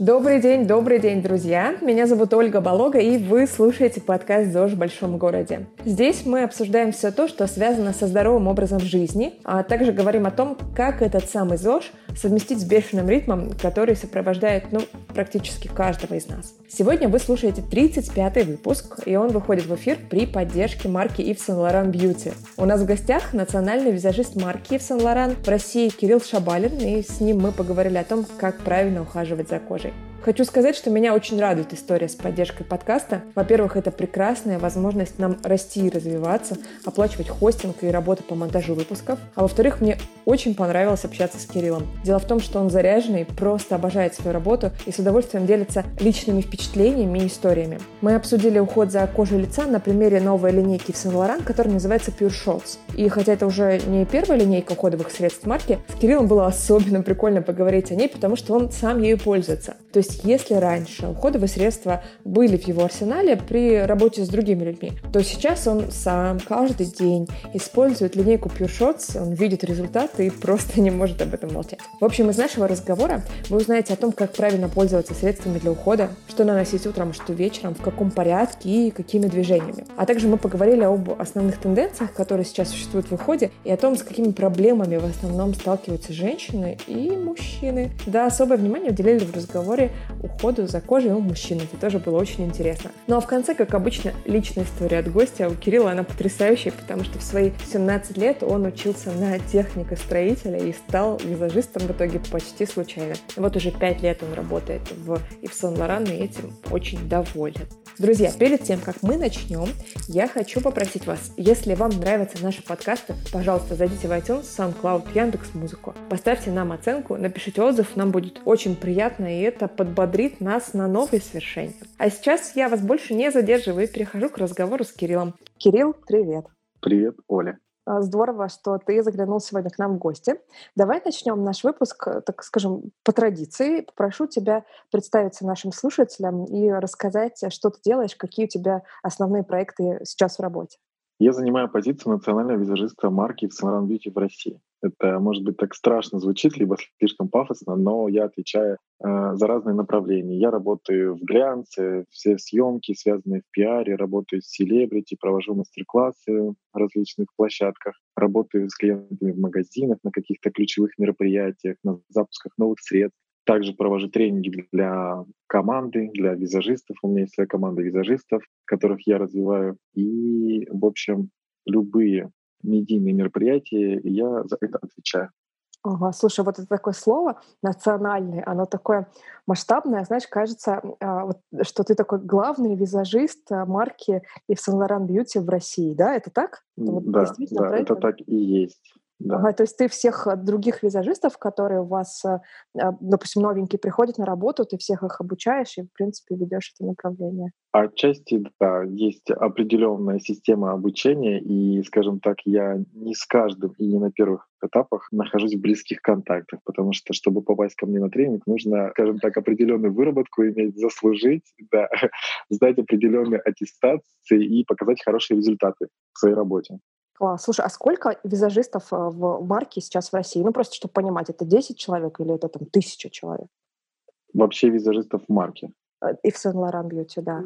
Добрый день, добрый день, друзья! Меня зовут Ольга Болога, и вы слушаете подкаст «ЗОЖ в большом городе». Здесь мы обсуждаем все то, что связано со здоровым образом жизни, а также говорим о том, как этот самый ЗОЖ совместить с бешеным ритмом, который сопровождает ну, практически каждого из нас. Сегодня вы слушаете 35-й выпуск, и он выходит в эфир при поддержке марки Yves Saint Laurent Beauty. У нас в гостях национальный визажист марки Yves Saint Laurent в России Кирилл Шабалин, и с ним мы поговорили о том, как правильно ухаживать за кожей. it. Хочу сказать, что меня очень радует история с поддержкой подкаста. Во-первых, это прекрасная возможность нам расти и развиваться, оплачивать хостинг и работу по монтажу выпусков. А во-вторых, мне очень понравилось общаться с Кириллом. Дело в том, что он заряженный, просто обожает свою работу и с удовольствием делится личными впечатлениями и историями. Мы обсудили уход за кожей лица на примере новой линейки в Laurent, которая называется Pure Shots. И хотя это уже не первая линейка уходовых средств марки, с Кириллом было особенно прикольно поговорить о ней, потому что он сам ею пользуется. То есть есть если раньше уходовые средства были в его арсенале при работе с другими людьми, то сейчас он сам каждый день использует линейку Pure Shots, он видит результаты и просто не может об этом молчать. В общем, из нашего разговора вы узнаете о том, как правильно пользоваться средствами для ухода, что наносить утром, что вечером, в каком порядке и какими движениями. А также мы поговорили об основных тенденциях, которые сейчас существуют в уходе, и о том, с какими проблемами в основном сталкиваются женщины и мужчины. Да, особое внимание уделили в разговоре уходу за кожей у мужчин. Это тоже было очень интересно. Ну а в конце, как обычно, личная история от гостя. У Кирилла она потрясающая, потому что в свои 17 лет он учился на техника строителя и стал визажистом в итоге почти случайно. Вот уже 5 лет он работает в Yves Saint Laurent и этим очень доволен. Друзья, перед тем, как мы начнем, я хочу попросить вас, если вам нравятся наши подкасты, пожалуйста, зайдите в iTunes, SoundCloud, Яндекс Музыку, поставьте нам оценку, напишите отзыв, нам будет очень приятно, и это подбодрит нас на новые свершения. А сейчас я вас больше не задерживаю и перехожу к разговору с Кириллом. Кирилл, привет. Привет, Оля. А, здорово, что ты заглянул сегодня к нам в гости. Давай начнем наш выпуск, э, так скажем, по традиции. Попрошу тебя представиться нашим слушателям и рассказать, что ты делаешь, какие у тебя основные проекты сейчас в работе. Я занимаю позицию национального визажиста марки в Beauty в России. Это, может быть, так страшно звучит, либо слишком пафосно, но я отвечаю э, за разные направления. Я работаю в глянце, все съемки, связанные в пиаре, работаю с селебрити, провожу мастер-классы в различных площадках, работаю с клиентами в магазинах, на каких-то ключевых мероприятиях, на запусках новых средств. Также провожу тренинги для команды, для визажистов. У меня есть своя команда визажистов, которых я развиваю. И, в общем, любые медийные мероприятия, я за это отвечаю. Ага, слушай, вот это такое слово национальное, оно такое масштабное, знаешь, кажется, а, вот, что ты такой главный визажист а, марки Yves Saint Laurent Beauty в России, да? Это так? Это вот да, да, это так и есть. Да. Ага, то есть ты всех э, других визажистов, которые у вас, э, э, допустим, новенькие приходят на работу, ты всех их обучаешь и, в принципе, ведешь это направление. Отчасти, да, есть определенная система обучения, и, скажем так, я не с каждым и не на первых этапах нахожусь в близких контактах, потому что, чтобы попасть ко мне на тренинг, нужно, скажем так, определенную выработку иметь, заслужить, да, сдать определенные аттестации и показать хорошие результаты в своей работе. Класс. Слушай, а сколько визажистов э, в марке сейчас в России? Ну, просто чтобы понимать, это 10 человек или это там тысяча человек? Вообще визажистов в марке. И в Laurent Beauty, да.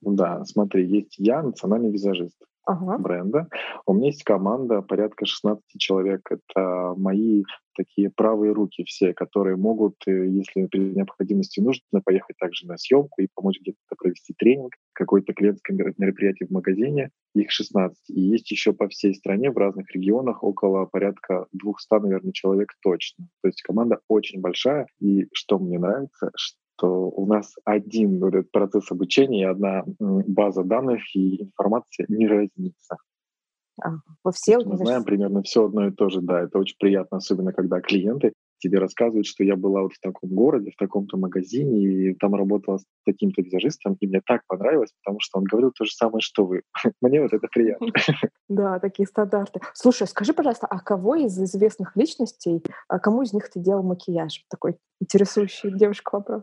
Да, смотри, есть я, национальный визажист ага. бренда. У меня есть команда порядка 16 человек. Это мои такие правые руки все, которые могут, э, если при необходимости нужно, поехать также на съемку и помочь где-то провести тренинг, какое-то клиентское мероприятие в магазине. Их 16. И есть еще по всей стране в разных регионах около порядка 200, наверное, человек точно. То есть команда очень большая. И что мне нравится, что у нас один вот этот процесс обучения, одна база данных и информация не разнится. А, вы все мы знаем примерно все одно и то же, да. Это очень приятно, особенно когда клиенты тебе рассказывают, что я была вот в таком городе, в таком-то магазине, и там работала с таким-то визажистом, и мне так понравилось, потому что он говорил то же самое, что вы. Мне вот это приятно. Да, такие стандарты. Слушай, скажи, пожалуйста, а кого из известных личностей, а кому из них ты делал макияж? Такой интересующий девушка вопрос.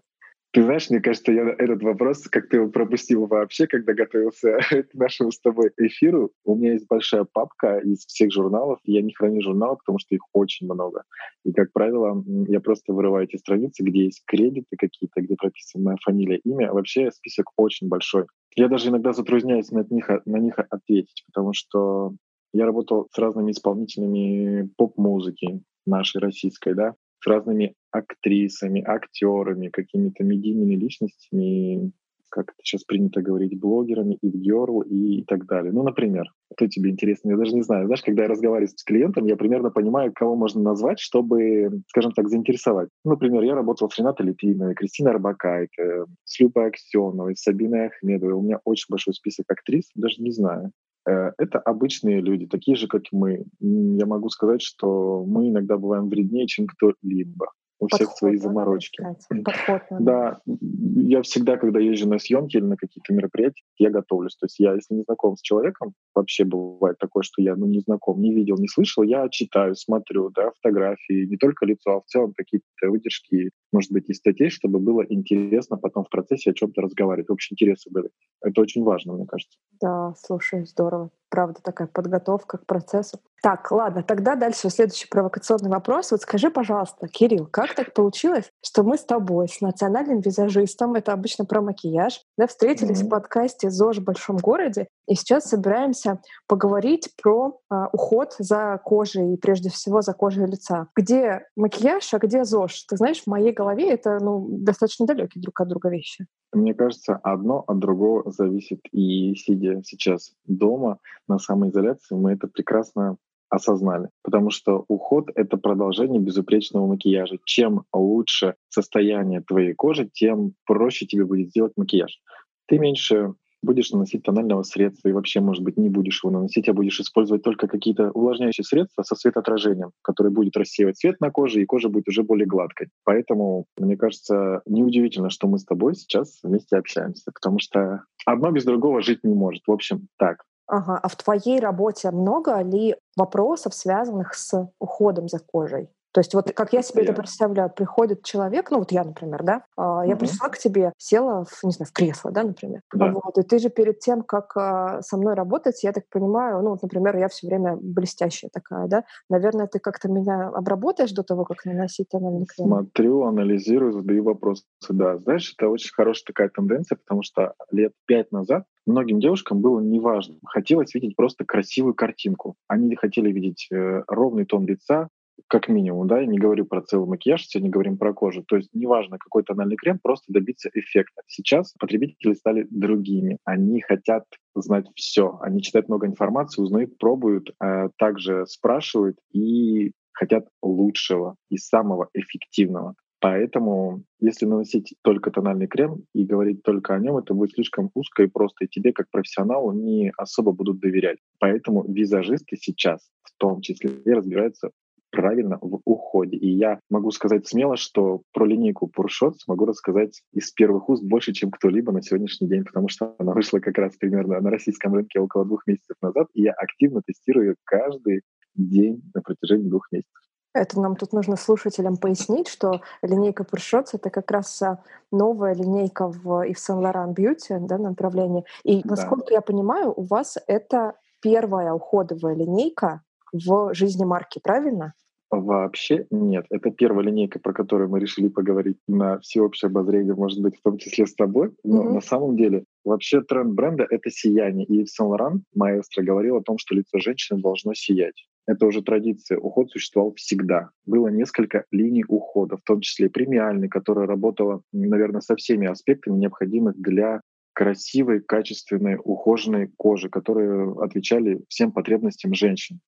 Ты знаешь, мне кажется, я этот вопрос как-то его пропустил вообще, когда готовился к нашему с тобой эфиру. У меня есть большая папка из всех журналов. Я не храню журналы, потому что их очень много. И, как правило, я просто вырываю эти страницы, где есть кредиты какие-то, где прописана моя фамилия, имя. Вообще список очень большой. Я даже иногда затрудняюсь на них, на них ответить, потому что я работал с разными исполнителями поп-музыки нашей российской, да, с разными актрисами, актерами, какими-то медийными личностями, как это сейчас принято говорить, блогерами, и герл и так далее. Ну, например, кто тебе интересно, я даже не знаю. Знаешь, когда я разговариваю с клиентом, я примерно понимаю, кого можно назвать, чтобы, скажем так, заинтересовать. Ну, например, я работал с Ренатой Литвиновой, Кристиной Арбакайте, с Любой Аксеновой, с Сабиной Ахмедовой. У меня очень большой список актрис, даже не знаю. Э, это обычные люди, такие же, как и мы. Я могу сказать, что мы иногда бываем вреднее, чем кто-либо у Подход, всех свои заморочки. Подход, да, я всегда, когда езжу на съемки или на какие-то мероприятия, я готовлюсь. То есть я, если не знаком с человеком, вообще бывает такое, что я ну, не знаком, не видел, не слышал, я читаю, смотрю, да, фотографии, не только лицо, а в целом какие-то выдержки, может быть, из статей, чтобы было интересно потом в процессе о чем-то разговаривать. Общие интересы были. Это очень важно, мне кажется. Да, слушай, здорово. Правда, такая подготовка к процессу. Так, ладно, тогда дальше следующий провокационный вопрос. Вот скажи, пожалуйста, Кирилл, как так получилось, что мы с тобой, с национальным визажистом, это обычно про макияж, да, встретились mm-hmm. в подкасте «ЗОЖ в большом городе», и сейчас собираемся поговорить про уход за кожей, и прежде всего за кожей лица. Где макияж, а где ЗОЖ? Ты знаешь, в моей голове это ну, достаточно далекие друг от друга вещи. Мне кажется, одно от другого зависит. И сидя сейчас дома на самоизоляции, мы это прекрасно осознали. Потому что уход — это продолжение безупречного макияжа. Чем лучше состояние твоей кожи, тем проще тебе будет сделать макияж. Ты меньше будешь наносить тонального средства и вообще, может быть, не будешь его наносить, а будешь использовать только какие-то увлажняющие средства со светоотражением, которые будет рассеивать свет на коже, и кожа будет уже более гладкой. Поэтому, мне кажется, неудивительно, что мы с тобой сейчас вместе общаемся, потому что одно без другого жить не может. В общем, так. Ага. А в твоей работе много ли вопросов, связанных с уходом за кожей? То есть вот как я себе это представляю, приходит человек, ну вот я, например, да, uh я пришла к тебе, села, в, не знаю, в кресло, да, например. Да. Вот, и ты же перед тем, как а, со мной работать, я так понимаю, ну вот, например, я все время блестящая такая, да, наверное, ты как-то меня обработаешь до того, как наносить тональный крем? Смотрю, анализирую, задаю вопросы, да. Знаешь, это очень хорошая такая тенденция, потому что лет пять назад многим девушкам было неважно. Хотелось видеть просто красивую картинку. Они хотели видеть э, ровный тон лица, как минимум, да, я не говорю про целый макияж, сегодня говорим про кожу. То есть неважно, какой тональный крем, просто добиться эффекта. Сейчас потребители стали другими. Они хотят знать все. Они читают много информации, узнают, пробуют, э, также спрашивают и хотят лучшего и самого эффективного. Поэтому, если наносить только тональный крем и говорить только о нем, это будет слишком узко и просто, и тебе, как профессионалу, не особо будут доверять. Поэтому визажисты сейчас в том числе разбираются правильно в уходе. И я могу сказать смело, что про линейку Пуршот смогу рассказать из первых уст больше, чем кто-либо на сегодняшний день, потому что она вышла как раз примерно на российском рынке около двух месяцев назад, и я активно тестирую ее каждый день на протяжении двух месяцев. Это нам тут нужно слушателям пояснить, что линейка Пуршотс — это как раз а, новая линейка в Yves Saint Laurent Beauty да, направлении. И, насколько да. я понимаю, у вас это первая уходовая линейка, в жизни марки, правильно? Вообще нет. Это первая линейка, про которую мы решили поговорить на всеобщее обозрение, может быть, в том числе с тобой. Но mm-hmm. на самом деле вообще тренд бренда — это сияние. И Сен-Лоран, маэстро, говорил о том, что лицо женщины должно сиять. Это уже традиция. Уход существовал всегда. Было несколько линий ухода, в том числе премиальный, которая работала, наверное, со всеми аспектами, необходимых для красивой, качественной, ухоженной кожи, которые отвечали всем потребностям женщин.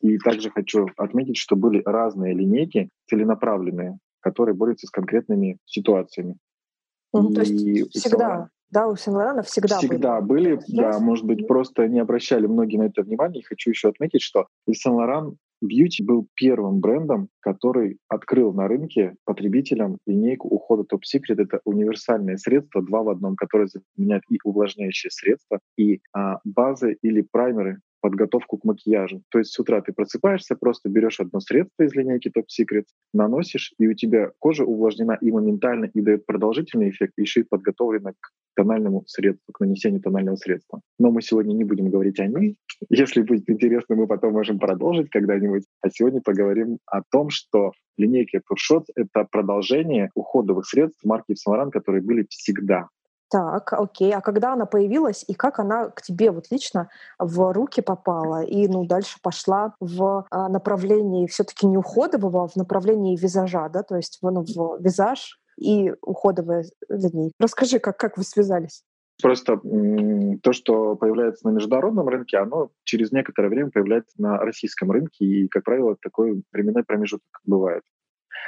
И также хочу отметить, что были разные линейки целенаправленные, которые борются с конкретными ситуациями. Ну, и то есть всегда, да, у Сен-Лорана всегда, всегда были. были да, может быть, просто не обращали многие на это внимание. И хочу еще отметить, что Сен-Лоран Beauty был первым брендом, который открыл на рынке потребителям линейку ухода Top Secret. Это универсальное средство, два в одном, которое заменяет и увлажняющие средства, и а, базы или праймеры подготовку к макияжу. То есть с утра ты просыпаешься, просто берешь одно средство из линейки Top Secret, наносишь, и у тебя кожа увлажнена и моментально, и дает продолжительный эффект, и еще и подготовлена к тональному средству, к нанесению тонального средства. Но мы сегодня не будем говорить о ней. Если будет интересно, мы потом можем продолжить когда-нибудь. А сегодня поговорим о том, что линейка Pure — это продолжение уходовых средств марки Saint которые были всегда. Так, окей. А когда она появилась и как она к тебе вот лично в руки попала и ну дальше пошла в а, направлении все-таки не уходового, а в направлении визажа, да, то есть ну, в визаж и уходовая линейка. Расскажи, как, как вы связались? Просто то, что появляется на международном рынке, оно через некоторое время появляется на российском рынке, и, как правило, такой временной промежуток бывает.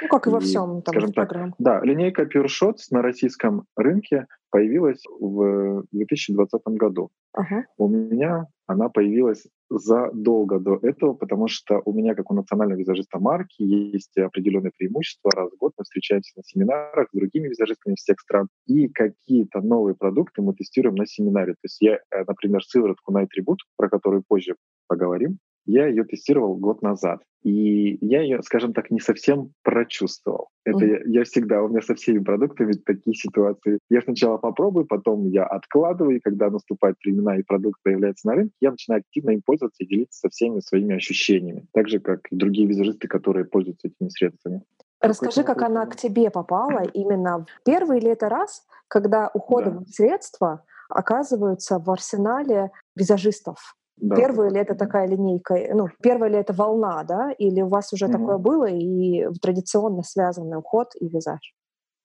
Ну, как и во всем там, скажем так, Да, линейка Pure Shots на российском рынке появилась в 2020 году. Ага. У меня она появилась задолго до этого, потому что у меня, как у национального визажиста марки, есть определенные преимущества. Раз в год мы встречаемся на семинарах с другими визажистами всех стран, и какие-то новые продукты мы тестируем на семинаре. То есть я, э, например, сыворотку Night Tribute, про которую позже поговорим, я ее тестировал год назад. И я ее, скажем так, не совсем прочувствовал. Это mm-hmm. я, я всегда, у меня со всеми продуктами такие ситуации. Я сначала попробую, потом я откладываю, и когда наступают времена и продукт появляется на рынке, я начинаю активно им пользоваться и делиться со всеми своими ощущениями. Так же, как и другие визажисты, которые пользуются этими средствами. Расскажи, как она к тебе попала именно в первый или это раз, когда уходовые да. средства оказываются в арсенале визажистов? Да. Первая ли это такая линейка, ну, первая ли это волна, да, или у вас уже угу. такое было и традиционно связанный уход и визаж?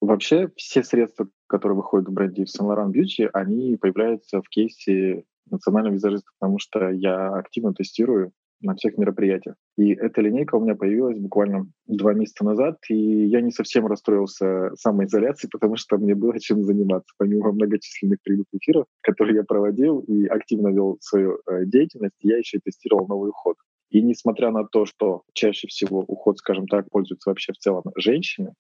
Вообще все средства, которые выходят в бренде Yves Saint Laurent Beauty, они появляются в кейсе национального визажиста, потому что я активно тестирую на всех мероприятиях. И эта линейка у меня появилась буквально два месяца назад, и я не совсем расстроился самоизоляцией, потому что мне было чем заниматься. Помимо многочисленных прямых эфиров, которые я проводил и активно вел свою э, деятельность, я еще и тестировал новый уход. И несмотря на то, что чаще всего уход, скажем так, пользуются вообще в целом женщины,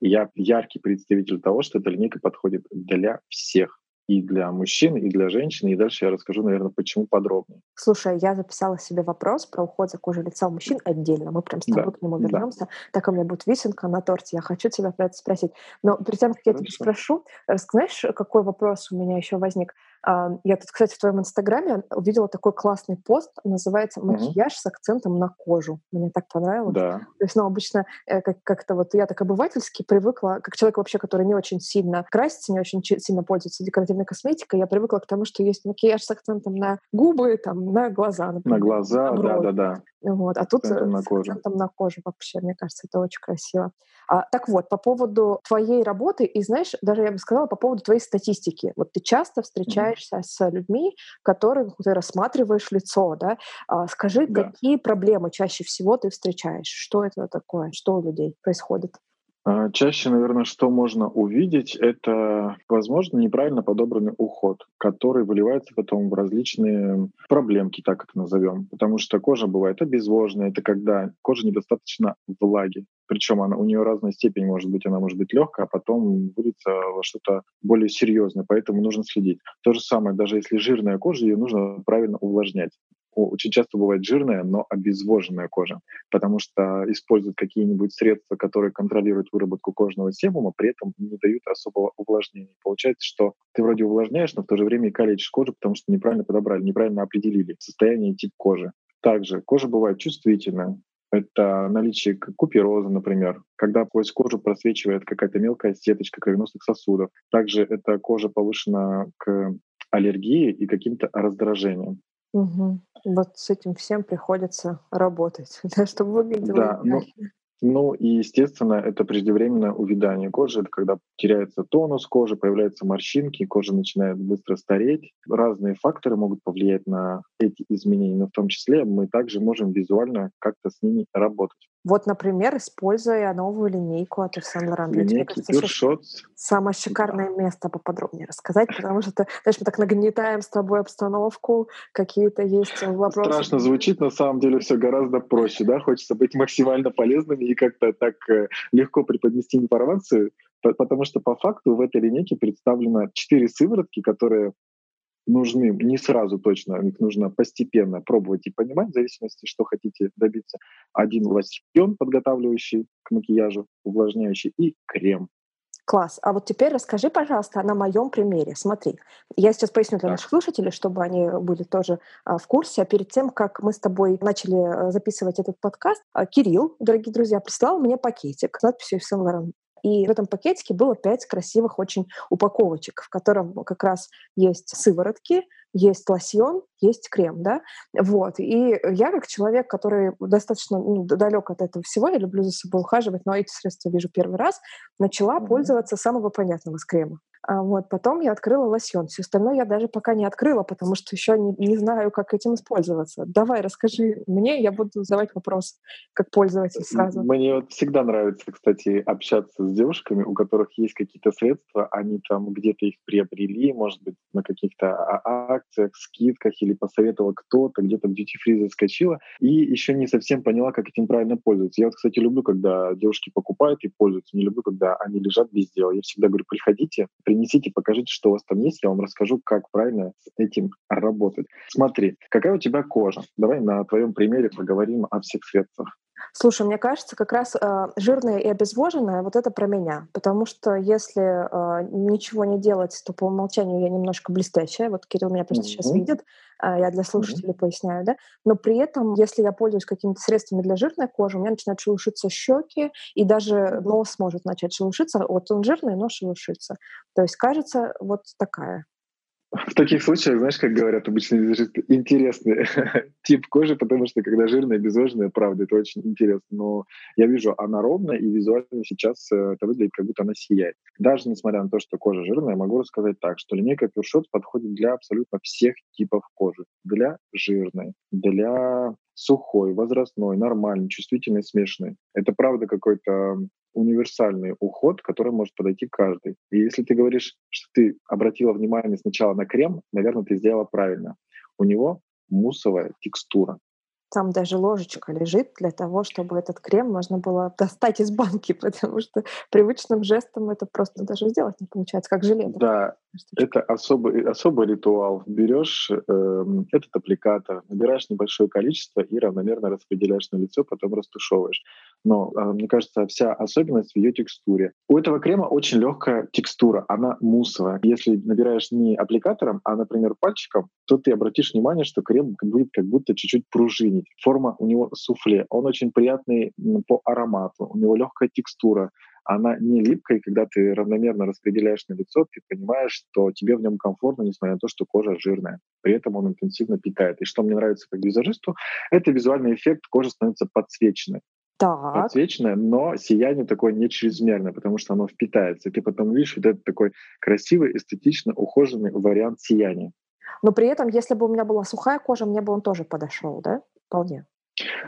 я яркий представитель того, что эта линейка подходит для всех и для мужчин, и для женщин. И дальше я расскажу, наверное, почему подробнее. Слушай, я записала себе вопрос про уход за кожей лица у мужчин отдельно. Мы прям с тобой да, к нему вернемся. Да. Так у меня будет висенка на торте. Я хочу тебя про это спросить. Но перед тем, как я тебя спрошу, знаешь, какой вопрос у меня еще возник? Я тут, кстати, в твоем инстаграме увидела такой классный пост, называется «Макияж mm-hmm. с акцентом на кожу». Мне так понравилось. Да. То есть, ну, обычно э, как- как-то вот я так обывательски привыкла, как человек вообще, который не очень сильно красится, не очень сильно пользуется декоративной косметикой, я привыкла к тому, что есть макияж с акцентом на губы, там, на глаза, например. На глаза, да-да-да. Вот. А тут э, на кожу. там на коже вообще, мне кажется, это очень красиво. А, так вот, по поводу твоей работы, и знаешь, даже я бы сказала, по поводу твоей статистики. Вот ты часто встречаешься mm-hmm. С людьми, которых ты рассматриваешь лицо, да? А, скажи, да. какие проблемы чаще всего ты встречаешь? Что это такое? Что у людей происходит? А, чаще, наверное, что можно увидеть, это, возможно, неправильно подобранный уход, который выливается потом в различные проблемки, так как назовем. Потому что кожа бывает обезвоженная, это когда кожа недостаточно влаги. Причем она, у нее разная степень может быть, она может быть легкая, а потом выльется во что-то более серьезное, поэтому нужно следить. То же самое, даже если жирная кожа, ее нужно правильно увлажнять очень часто бывает жирная, но обезвоженная кожа, потому что используют какие-нибудь средства, которые контролируют выработку кожного себума, при этом не дают особого увлажнения. Получается, что ты вроде увлажняешь, но в то же время и калечишь кожу, потому что неправильно подобрали, неправильно определили состояние и тип кожи. Также кожа бывает чувствительная, это наличие купероза, например, когда сквозь кожу просвечивает какая-то мелкая сеточка кровеносных сосудов. Также эта кожа повышена к аллергии и каким-то раздражениям. Угу. Вот с этим всем приходится работать, да, чтобы выглядело да, ну, ну и, естественно, это преждевременное увядание кожи. Это когда теряется тонус кожи, появляются морщинки, кожа начинает быстро стареть. Разные факторы могут повлиять на эти изменения, но в том числе мы также можем визуально как-то с ними работать. Вот, например, используя новую линейку от. Линейки Shots. Самое шикарное да. место поподробнее рассказать, потому что, знаешь, мы так нагнетаем с тобой обстановку, какие-то есть вопросы. Страшно звучит, на самом деле все гораздо проще, да? Хочется быть максимально полезными и как-то так э, легко преподнести информацию, потому что по факту в этой линейке представлено четыре сыворотки, которые нужны не сразу точно, их нужно постепенно пробовать и понимать, в зависимости, что хотите добиться. Один лосьон, подготавливающий к макияжу, увлажняющий, и крем. Класс. А вот теперь расскажи, пожалуйста, на моем примере. Смотри, я сейчас поясню для наших слушателей, чтобы они были тоже а, в курсе. А перед тем, как мы с тобой начали а, записывать этот подкаст, а, Кирилл, дорогие друзья, прислал мне пакетик с надписью Saint и в этом пакетике было пять красивых очень упаковочек, в котором как раз есть сыворотки, есть лосьон, есть крем, да, вот. И я как человек, который достаточно ну, далек от этого всего, я люблю за собой ухаживать, но эти средства вижу первый раз, начала mm-hmm. пользоваться самого понятного с крема. А вот потом я открыла лосьон. Все остальное я даже пока не открыла, потому что еще не, не знаю, как этим использоваться. Давай, расскажи мне, я буду задавать вопрос, как пользователь сразу. Мне вот всегда нравится, кстати, общаться с девушками, у которых есть какие-то средства, они там где-то их приобрели, может быть, на каких-то акциях, скидках или посоветовал кто-то, где-то в duty free заскочила, и еще не совсем поняла, как этим правильно пользоваться. Я вот, кстати, люблю, когда девушки покупают и пользуются, не люблю, когда они лежат без дела. Я всегда говорю, приходите, принесите, покажите, что у вас там есть, я вам расскажу, как правильно с этим работать. Смотри, какая у тебя кожа? Давай на твоем примере поговорим о всех средствах. Слушай, мне кажется, как раз э, жирное и обезвоженное вот это про меня. Потому что если э, ничего не делать, то по умолчанию я немножко блестящая. Вот Кирилл меня просто mm-hmm. сейчас видит, э, я для слушателей mm-hmm. поясняю, да. Но при этом, если я пользуюсь какими-то средствами для жирной кожи, у меня начинают шелушиться щеки, и даже нос может начать шелушиться. Вот он жирный, но шелушится. То есть кажется вот такая. В таких случаях, знаешь, как говорят обычно интересный тип кожи, потому что когда жирная, безожная, правда, это очень интересно. Но я вижу, она ровная, и визуально сейчас э, это выглядит, как будто она сияет. Даже несмотря на то, что кожа жирная, могу рассказать так, что линейка Pure подходит для абсолютно всех типов кожи. Для жирной, для сухой, возрастной, нормальный, чувствительный, смешанный. Это правда какой-то универсальный уход, который может подойти каждый. И если ты говоришь, что ты обратила внимание сначала на крем, наверное, ты сделала правильно. У него муссовая текстура. Там даже ложечка лежит для того, чтобы этот крем можно было достать из банки, потому что привычным жестом это просто даже сделать не получается, как желе. Да, это особый, особый ритуал. Берешь э, этот аппликатор, набираешь небольшое количество и равномерно распределяешь на лицо, потом растушевываешь. Но, э, мне кажется, вся особенность в ее текстуре. У этого крема очень легкая текстура, она муссовая. Если набираешь не аппликатором, а, например, пальчиком, то ты обратишь внимание, что крем будет как будто чуть-чуть пружинить. Форма у него суфле. Он очень приятный по аромату, у него легкая текстура она не липкая, и когда ты равномерно распределяешь на лицо, ты понимаешь, что тебе в нем комфортно, несмотря на то, что кожа жирная. При этом он интенсивно питает. И что мне нравится как визажисту, это визуальный эффект, кожа становится подсвеченной. Так. Подсвеченная, но сияние такое не чрезмерное, потому что оно впитается. И ты потом видишь вот этот такой красивый, эстетично ухоженный вариант сияния. Но при этом, если бы у меня была сухая кожа, мне бы он тоже подошел, да? Вполне.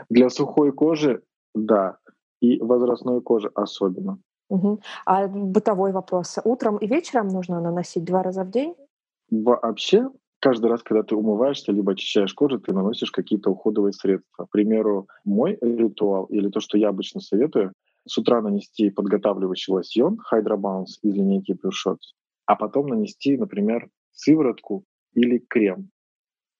Для сухой кожи, да и возрастной кожи особенно. Угу. А бытовой вопрос. Утром и вечером нужно наносить два раза в день? Вообще, каждый раз, когда ты умываешься, либо очищаешь кожу, ты наносишь какие-то уходовые средства. К примеру, мой ритуал или то, что я обычно советую, с утра нанести подготавливающий лосьон Hydra Bounce из линейки Pure Shots, а потом нанести, например, сыворотку или крем.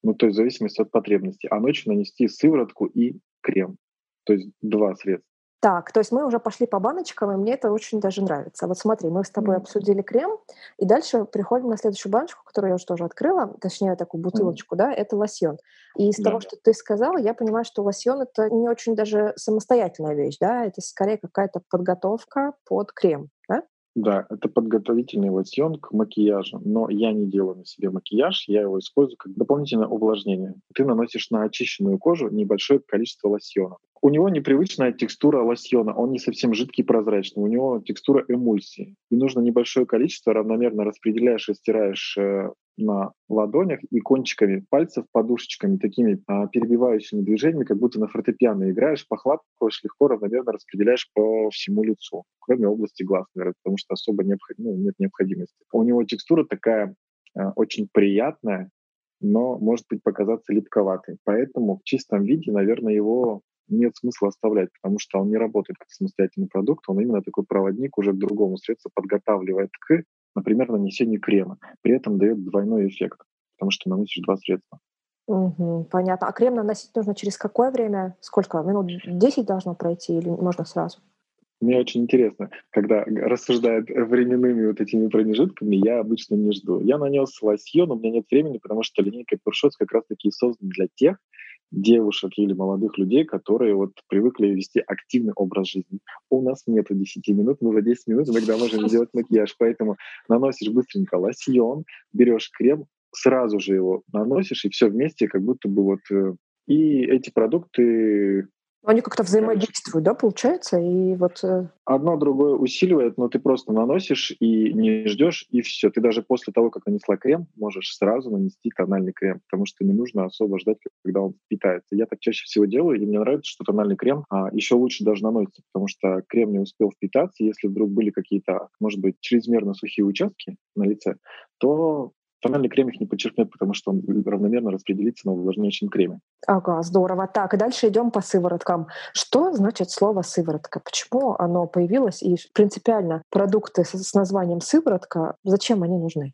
Ну, то есть в зависимости от потребности. А ночью нанести сыворотку и крем. То есть два средства. Так, то есть мы уже пошли по баночкам, и мне это очень даже нравится. Вот смотри, мы с тобой mm. обсудили крем, и дальше приходим на следующую баночку, которую я уже тоже открыла, точнее такую бутылочку, mm. да, это лосьон. И из да. того, что ты сказала, я понимаю, что лосьон это не очень даже самостоятельная вещь, да, это скорее какая-то подготовка под крем, да? Да, это подготовительный лосьон к макияжу, но я не делаю на себе макияж, я его использую как дополнительное увлажнение. Ты наносишь на очищенную кожу небольшое количество лосьона. У него непривычная текстура лосьона, он не совсем жидкий и прозрачный, у него текстура эмульсии. И нужно небольшое количество, равномерно распределяешь и стираешь э, на ладонях и кончиками пальцев, подушечками, такими а, перебивающими движениями, как будто на фортепиано играешь, похлапываешь, легко, равномерно распределяешь по всему лицу, кроме области глаз, наверное, потому что особо необход... ну, нет необходимости. У него текстура такая а, очень приятная, но может быть показаться липковатой. Поэтому в чистом виде, наверное, его нет смысла оставлять, потому что он не работает как самостоятельный продукт, он именно такой проводник уже к другому средству подготавливает к например, нанесение крема. При этом дает двойной эффект. потому что наносишь два средства. Угу, понятно. А крем наносить нужно через какое время? Сколько? Минут 10 должно пройти или можно сразу? Мне очень интересно, когда рассуждают временными вот этими промежутками, я обычно не жду. Я нанес лосьон, у меня нет времени, потому что линейка Pure как раз-таки создана для тех девушек или молодых людей, которые вот привыкли вести активный образ жизни. У нас нету 10 минут, мы за 10 минут иногда можем сделать макияж, поэтому наносишь быстренько лосьон, берешь крем, сразу же его наносишь, и все вместе как будто бы вот... Э, и эти продукты они как-то взаимодействуют, да, получается? И вот... Э, Одно другое усиливает, но ты просто наносишь и не ждешь, и все. Ты даже после того, как нанесла крем, можешь сразу нанести тональный крем, потому что не нужно особо ждать, когда он впитается. Я так чаще всего делаю, и мне нравится, что тональный крем а, еще лучше даже наносится, потому что крем не успел впитаться. Если вдруг были какие-то, может быть, чрезмерно сухие участки на лице, то Тональный крем их не подчеркнет, потому что он равномерно распределится на увлажняющем креме. Ага, здорово. Так, и дальше идем по сывороткам. Что значит слово сыворотка? Почему оно появилось? И принципиально продукты с названием сыворотка, зачем они нужны?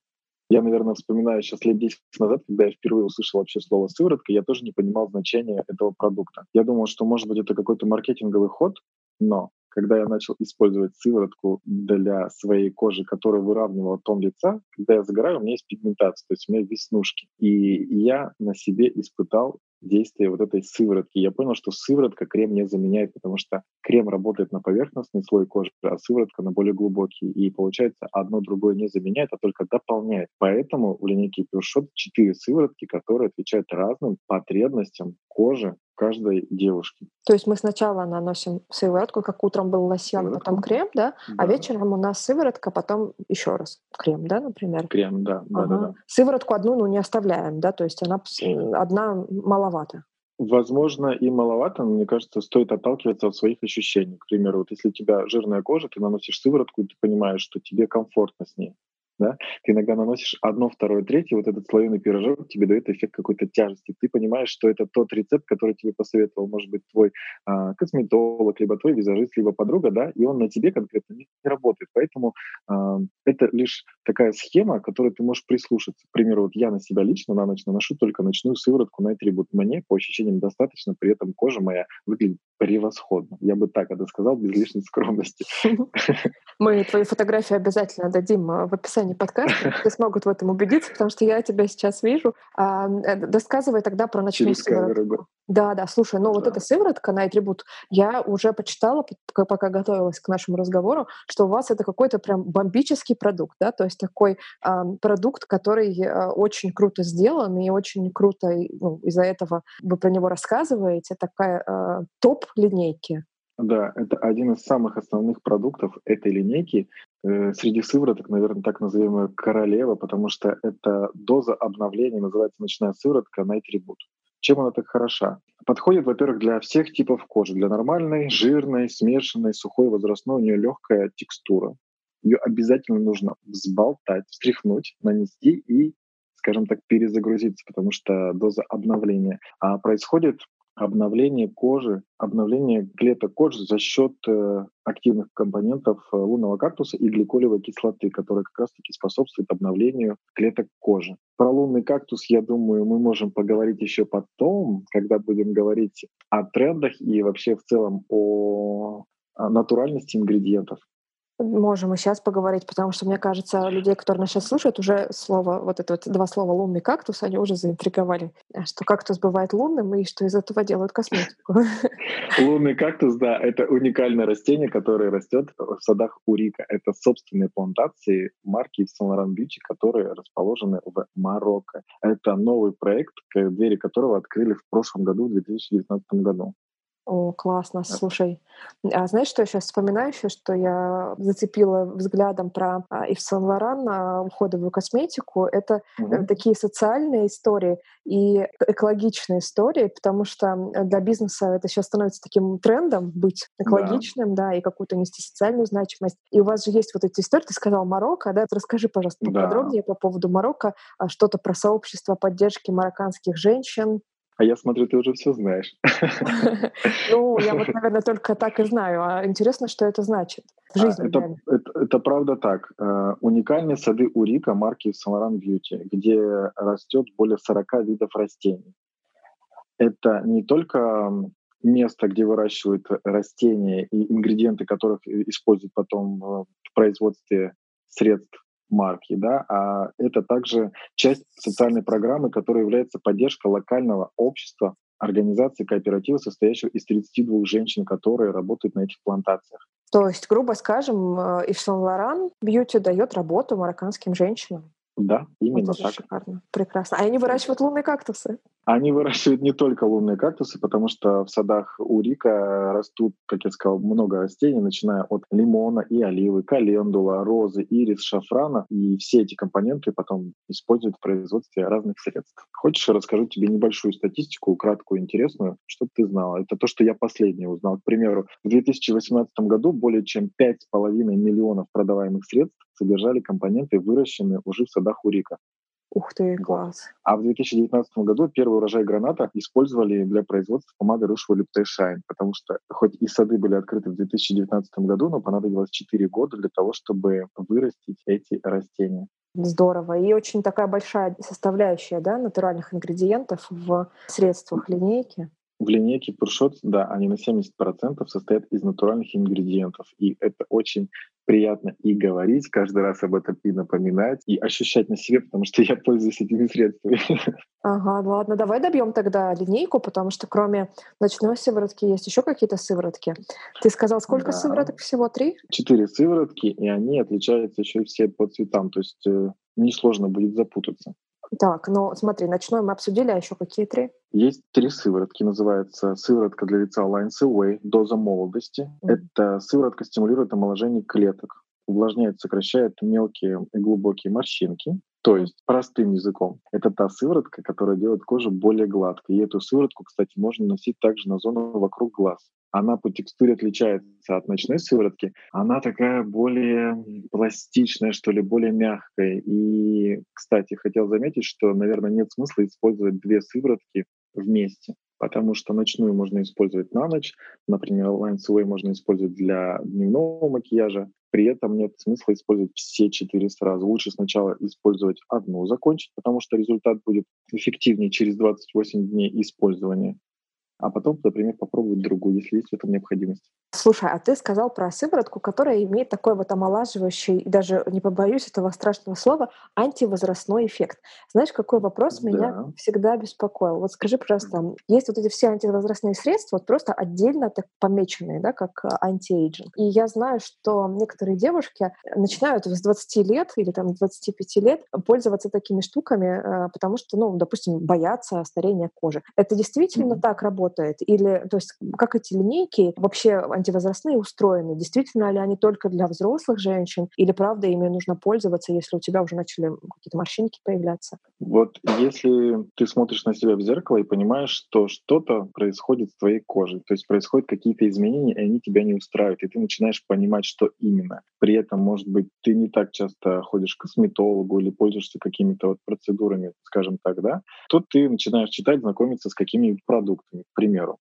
Я, наверное, вспоминаю сейчас лет 10 назад, когда я впервые услышал вообще слово «сыворотка», я тоже не понимал значения этого продукта. Я думал, что, может быть, это какой-то маркетинговый ход, но когда я начал использовать сыворотку для своей кожи, которая выравнивала тон лица, когда я загораю, у меня есть пигментация, то есть у меня веснушки. И я на себе испытал действие вот этой сыворотки. Я понял, что сыворотка крем не заменяет, потому что крем работает на поверхностный слой кожи, а сыворотка на более глубокий. И получается, одно другое не заменяет, а только дополняет. Поэтому в линейке Pure Shot 4 сыворотки, которые отвечают разным потребностям кожи каждой девушки. То есть мы сначала наносим сыворотку, как утром был лосьон, сыворотку. потом крем, да? А да? А вечером у нас сыворотка, потом еще раз крем, да, например? Крем, да, да, ага. да, да. Сыворотку одну, ну, не оставляем, да, то есть она одна маловато. Возможно, и маловато, но мне кажется, стоит отталкиваться от своих ощущений. К примеру, вот если у тебя жирная кожа, ты наносишь сыворотку, и ты понимаешь, что тебе комфортно с ней да, ты иногда наносишь одно, второе, третье, вот этот слоеный пирожок тебе дает эффект какой-то тяжести. Ты понимаешь, что это тот рецепт, который тебе посоветовал, может быть, твой а, косметолог, либо твой визажист, либо подруга, да, и он на тебе конкретно не работает. Поэтому а, это лишь такая схема, к которой ты можешь прислушаться. К примеру, вот я на себя лично на ночь наношу только ночную сыворотку на атрибут. Мне, по ощущениям, достаточно, при этом кожа моя выглядит превосходно. Я бы так это сказал, без лишней скромности. Мы твои фотографии обязательно дадим а, в описании подкаста, все смогут в этом убедиться, потому что я тебя сейчас вижу. А, э, досказывай тогда про ночную сыворотку. Да, да, слушай, ну да. вот эта сыворотка на атрибут, я уже почитала, пока готовилась к нашему разговору, что у вас это какой-то прям бомбический продукт, да, то есть такой э, продукт, который э, очень круто сделан и очень круто, ну, из-за этого вы про него рассказываете, такая э, топ линейки. Да, это один из самых основных продуктов этой линейки. Э, среди сывороток, наверное, так называемая королева, потому что это доза обновления, называется ночная сыворотка Night Reboot. Чем она так хороша? Подходит, во-первых, для всех типов кожи. Для нормальной, жирной, смешанной, сухой, возрастной. У нее легкая текстура. Ее обязательно нужно взболтать, встряхнуть, нанести и скажем так, перезагрузиться, потому что доза обновления а происходит обновление кожи, обновление клеток кожи за счет э, активных компонентов э, лунного кактуса и гликолевой кислоты, которая как раз-таки способствует обновлению клеток кожи. Про лунный кактус, я думаю, мы можем поговорить еще потом, когда будем говорить о трендах и вообще в целом о натуральности ингредиентов. Можем и сейчас поговорить, потому что, мне кажется, людей, которые нас сейчас слушают, уже слово, вот это вот два слова «лунный кактус», они уже заинтриговали, что кактус бывает лунным и что из этого делают косметику. Лунный кактус, да, это уникальное растение, которое растет в садах Урика. Это собственные плантации марки Laurent Beauty, которые расположены в Марокко. Это новый проект, двери которого открыли в прошлом году, в 2019 году. О, классно, слушай. А знаешь, что я сейчас вспоминаю еще, что я зацепила взглядом про а, Ив Сен Лоран на уходовую косметику? Это угу. такие социальные истории и экологичные истории, потому что для бизнеса это сейчас становится таким трендом быть экологичным, да, да и какую-то нести социальную значимость. И у вас же есть вот эти истории, ты сказал Марокко, да? Расскажи, пожалуйста, поподробнее да. по поводу Марокко, а что-то про сообщество поддержки марокканских женщин, А я смотрю, ты уже все знаешь. Ну, я вот, наверное, только так и знаю. А интересно, что это значит в а, жизни. Это, это, это правда так. Э, уникальные сады Урика марки Самаран Бьюти, где растет более 40 видов растений. Это не только место, где выращивают растения и ингредиенты, которых используют потом в производстве средств марки, да, а это также часть социальной программы, которая является поддержкой локального общества, организации кооператива, состоящего из 32 женщин, которые работают на этих плантациях. То есть, грубо скажем, Ив Сен Бьюти дает работу марокканским женщинам. Да, именно Это так. Шикарно, прекрасно. А они выращивают лунные кактусы? Они выращивают не только лунные кактусы, потому что в садах у Рика растут, как я сказал, много растений, начиная от лимона и оливы, календула, розы, ирис, шафрана. И все эти компоненты потом используют в производстве разных средств. Хочешь, расскажу тебе небольшую статистику, краткую, интересную, чтобы ты знала. Это то, что я последнее узнал. К примеру, в 2018 году более чем 5,5 миллионов продаваемых средств содержали компоненты, выращенные уже в садах Урика. Ух ты, класс. А в 2019 году первый урожай граната использовали для производства помады Rush Lipton Shine, потому что хоть и сады были открыты в 2019 году, но понадобилось 4 года для того, чтобы вырастить эти растения. Здорово. И очень такая большая составляющая да, натуральных ингредиентов в средствах линейки. В линейке Пуршот, да, они на 70% состоят из натуральных ингредиентов. И это очень приятно и говорить каждый раз об этом, и напоминать, и ощущать на себе, потому что я пользуюсь этими средствами. Ага, ладно, давай добьем тогда линейку, потому что кроме ночной сыворотки есть еще какие-то сыворотки. Ты сказал, сколько да. сывороток всего? Три? Четыре сыворотки, и они отличаются еще все по цветам, то есть э, несложно будет запутаться. Так, ну смотри, ночной мы обсудили, а еще какие три? Есть три сыворотки. Называется сыворотка для лица Lines Away, доза молодости. Mm-hmm. Эта сыворотка стимулирует омоложение клеток, увлажняет, сокращает мелкие и глубокие морщинки. То есть, простым языком, это та сыворотка, которая делает кожу более гладкой. И эту сыворотку, кстати, можно носить также на зону вокруг глаз. Она по текстуре отличается от ночной сыворотки. Она такая более пластичная, что ли, более мягкая. И, кстати, хотел заметить, что, наверное, нет смысла использовать две сыворотки вместе потому что ночную можно использовать на ночь, например, Lines Away можно использовать для дневного макияжа, при этом нет смысла использовать все четыре сразу. Лучше сначала использовать одну, закончить, потому что результат будет эффективнее через 28 дней использования а потом, например, попробовать другую, если есть в этом необходимость. Слушай, а ты сказал про сыворотку, которая имеет такой вот омолаживающий, даже не побоюсь этого страшного слова, антивозрастной эффект. Знаешь, какой вопрос да. меня всегда беспокоил? Вот скажи, пожалуйста, есть вот эти все антивозрастные средства, вот просто отдельно так помеченные, да, как а, anti-aging. И я знаю, что некоторые девушки начинают с 20 лет или там 25 лет пользоваться такими штуками, а, потому что, ну, допустим, боятся старения кожи. Это действительно mm-hmm. так работает? Или, то есть, как эти линейки вообще антивозрастные устроены? Действительно ли они только для взрослых женщин? Или, правда, ими нужно пользоваться, если у тебя уже начали какие-то морщинки появляться? Вот если ты смотришь на себя в зеркало и понимаешь, что что-то происходит с твоей кожей, то есть происходят какие-то изменения, и они тебя не устраивают, и ты начинаешь понимать, что именно. При этом, может быть, ты не так часто ходишь к косметологу или пользуешься какими-то вот процедурами, скажем так, да, то ты начинаешь читать, знакомиться с какими-нибудь продуктами примеру.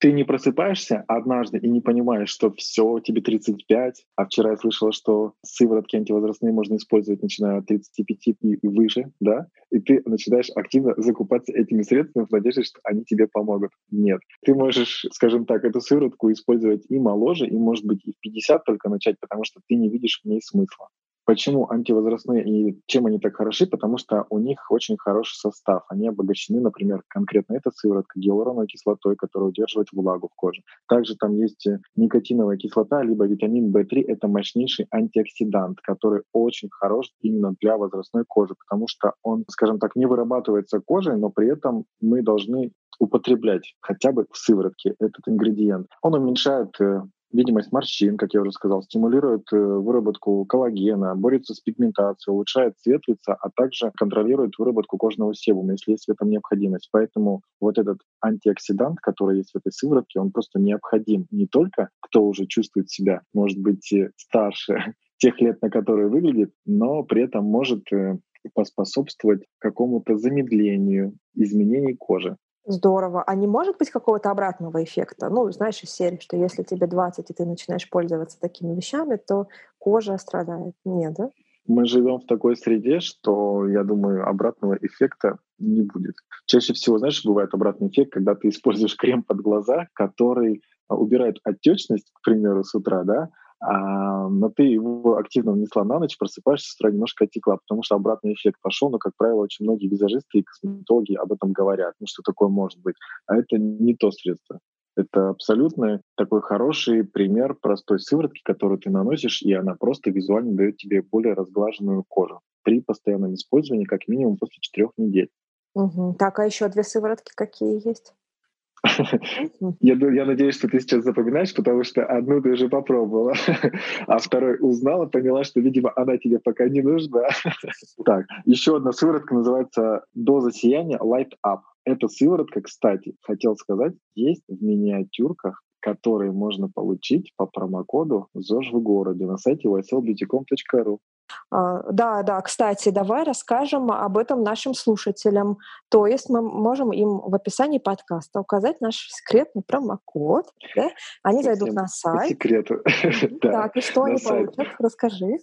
Ты не просыпаешься однажды и не понимаешь, что все, тебе 35, а вчера я слышала, что сыворотки антивозрастные можно использовать начиная от 35 и выше, да, и ты начинаешь активно закупаться этими средствами в надежде, что они тебе помогут. Нет. Ты можешь, скажем так, эту сыворотку использовать и моложе, и, может быть, и в 50 только начать, потому что ты не видишь в ней смысла. Почему антивозрастные и чем они так хороши? Потому что у них очень хороший состав. Они обогащены, например, конкретно эта сыворотка гиалуроновой кислотой, которая удерживает влагу в коже. Также там есть э, никотиновая кислота, либо витамин В3. Это мощнейший антиоксидант, который очень хорош именно для возрастной кожи, потому что он, скажем так, не вырабатывается кожей, но при этом мы должны употреблять хотя бы в сыворотке этот ингредиент. Он уменьшает э, видимость морщин, как я уже сказал, стимулирует э, выработку коллагена, борется с пигментацией, улучшает цвет лица, а также контролирует выработку кожного себума, если есть в этом необходимость. Поэтому вот этот антиоксидант, который есть в этой сыворотке, он просто необходим не только кто уже чувствует себя, может быть, старше тех лет, на которые выглядит, но при этом может э, поспособствовать какому-то замедлению изменений кожи. Здорово. А не может быть какого-то обратного эффекта? Ну, знаешь, из серии, что если тебе 20, и ты начинаешь пользоваться такими вещами, то кожа страдает. Нет, да? Мы живем в такой среде, что, я думаю, обратного эффекта не будет. Чаще всего, знаешь, бывает обратный эффект, когда ты используешь крем под глаза, который а, убирает отечность, к примеру, с утра, да, а, но ты его активно внесла на ночь, просыпаешься с утра немножко отекла, потому что обратный эффект пошел, но, как правило, очень многие визажисты и косметологи об этом говорят, ну что такое может быть. А это не то средство. Это абсолютно такой хороший пример простой сыворотки, которую ты наносишь, и она просто визуально дает тебе более разглаженную кожу при постоянном использовании, как минимум после четырех недель. Угу. Так, а еще две сыворотки какие есть? Я, я надеюсь, что ты сейчас запоминаешь, потому что одну ты уже попробовала, а второй узнала, поняла, что, видимо, она тебе пока не нужна. Так, еще одна сыворотка называется «Доза сияния Light Up». Эта сыворотка, кстати, хотел сказать, есть в миниатюрках, которые можно получить по промокоду ЗОЖ в городе на сайте yslbeautycom.ru. А, да, да, кстати, давай расскажем об этом нашим слушателям. То есть мы можем им в описании подкаста указать наш секретный промокод. Да? Они Совсем зайдут на сайт. секрету. Так, и что они получат? Расскажи.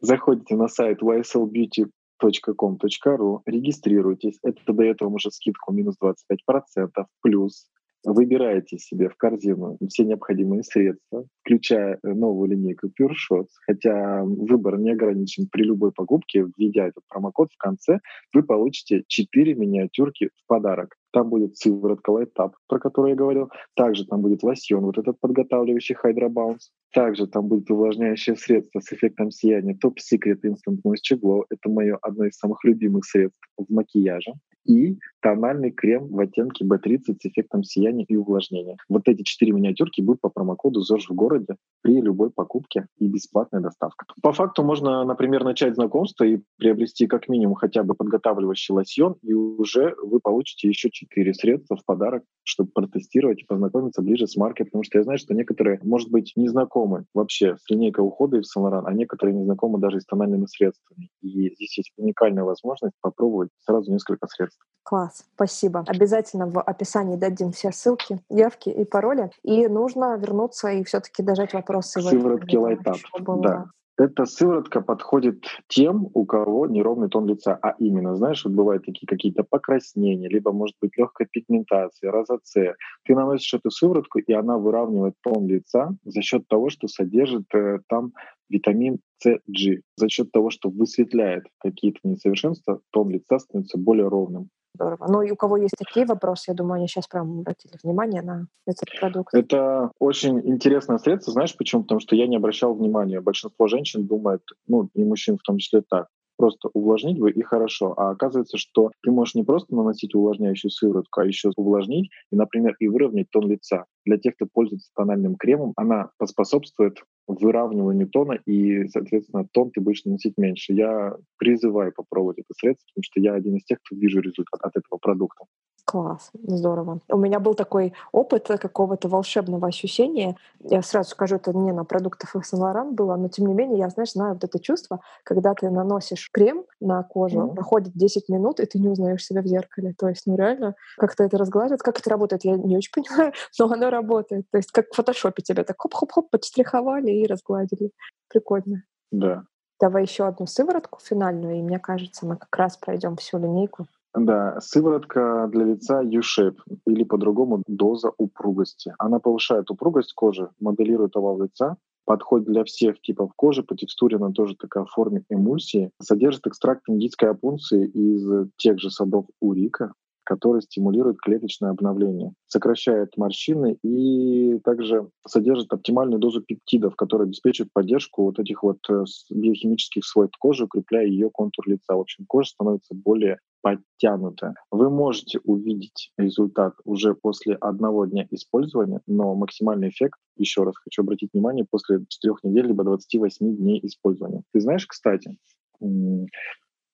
Заходите на сайт yslbeauty.com.ru, регистрируйтесь. Это дает вам уже скидку минус 25%, плюс выбираете себе в корзину все необходимые средства, включая э, новую линейку Pure Shots, хотя выбор не ограничен при любой покупке, введя этот промокод в конце, вы получите 4 миниатюрки в подарок. Там будет сыворотка Up, про которую я говорил. Также там будет лосьон, вот этот подготавливающий Bounce. Также там будет увлажняющее средство с эффектом сияния Top Secret Instant Moisture Glow. Это мое одно из самых любимых средств в макияже и тональный крем в оттенке B30 с эффектом сияния и увлажнения. Вот эти четыре миниатюрки будут по промокоду ЗОЖ в городе при любой покупке и бесплатная доставка. По факту можно, например, начать знакомство и приобрести как минимум хотя бы подготавливающий лосьон, и уже вы получите еще четыре средства в подарок, чтобы протестировать и познакомиться ближе с маркой, потому что я знаю, что некоторые, может быть, не знакомы вообще с линейкой ухода из Saint а некоторые не знакомы даже с тональными средствами. И здесь есть уникальная возможность попробовать сразу несколько средств. Класс, спасибо. Обязательно в описании дадим все ссылки, явки и пароли. И нужно вернуться и все-таки дожать вопросы. Сыворотки лайтап. Да. Эта сыворотка подходит тем, у кого неровный тон лица, а именно, знаешь, вот бывают такие какие-то покраснения, либо может быть легкая пигментация, розоцея. Ты наносишь эту сыворотку, и она выравнивает тон лица за счет того, что содержит э, там витамин С, G. За счет того, что высветляет какие-то несовершенства, тон лица становится более ровным. Здорово. Ну и у кого есть такие вопросы, я думаю, они сейчас прям обратили внимание на этот продукт. Это очень интересное средство. Знаешь почему? Потому что я не обращал внимания. Большинство женщин думает, ну и мужчин в том числе так, просто увлажнить бы и хорошо. А оказывается, что ты можешь не просто наносить увлажняющую сыворотку, а еще увлажнить и, например, и выровнять тон лица. Для тех, кто пользуется тональным кремом, она поспособствует выравниванию тона, и, соответственно, тон ты будешь наносить меньше. Я призываю попробовать это средство, потому что я один из тех, кто вижу результат от этого продукта. Класс, здорово. У меня был такой опыт какого-то волшебного ощущения. Я сразу скажу, это не на продуктах Saint Laurent было, но тем не менее, я, знаешь, знаю вот это чувство, когда ты наносишь крем на кожу, mm-hmm. проходит 10 минут, и ты не узнаешь себя в зеркале. То есть, ну реально, как-то это разглаживает. Как это работает, я не очень понимаю, но оно работает. То есть, как в фотошопе тебя так хоп-хоп-хоп подштриховали и разгладили. Прикольно. Да. Давай еще одну сыворотку финальную, и мне кажется, мы как раз пройдем всю линейку. Да, сыворотка для лица U-shape или по-другому доза упругости. Она повышает упругость кожи, моделирует овал лица, подходит для всех типов кожи, по текстуре она тоже такая в форме эмульсии, содержит экстракт индийской опунции из тех же садов урика, который стимулирует клеточное обновление, сокращает морщины и также содержит оптимальную дозу пептидов, которые обеспечивают поддержку вот этих вот э, биохимических свойств кожи, укрепляя ее контур лица. В общем, кожа становится более подтянутая. Вы можете увидеть результат уже после одного дня использования, но максимальный эффект, еще раз хочу обратить внимание, после 4 недель либо 28 дней использования. Ты знаешь, кстати,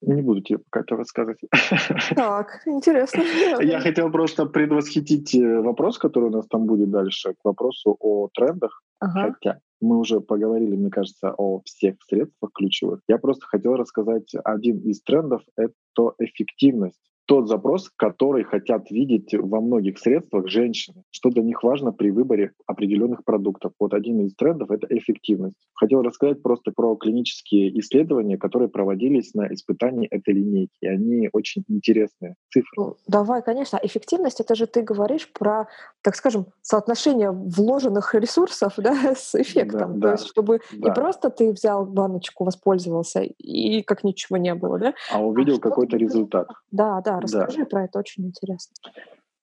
не буду тебе пока это рассказывать. Так, интересно. Я хотел просто предвосхитить э, вопрос, который у нас там будет дальше, к вопросу о трендах. Ага. Хотя мы уже поговорили, мне кажется, о всех средствах ключевых. Я просто хотел рассказать один из трендов — это эффективность тот запрос, который хотят видеть во многих средствах женщины, что для них важно при выборе определенных продуктов. Вот один из трендов — это эффективность. Хотел рассказать просто про клинические исследования, которые проводились на испытании этой линейки. И они очень интересные цифры. Ну, давай, конечно. Эффективность — это же ты говоришь про, так скажем, соотношение вложенных ресурсов да, с эффектом. Да, То да, есть чтобы да. не просто ты взял баночку, воспользовался и как ничего не было, да? А увидел а какой-то результат. Да, да, расскажи да. про это, очень интересно.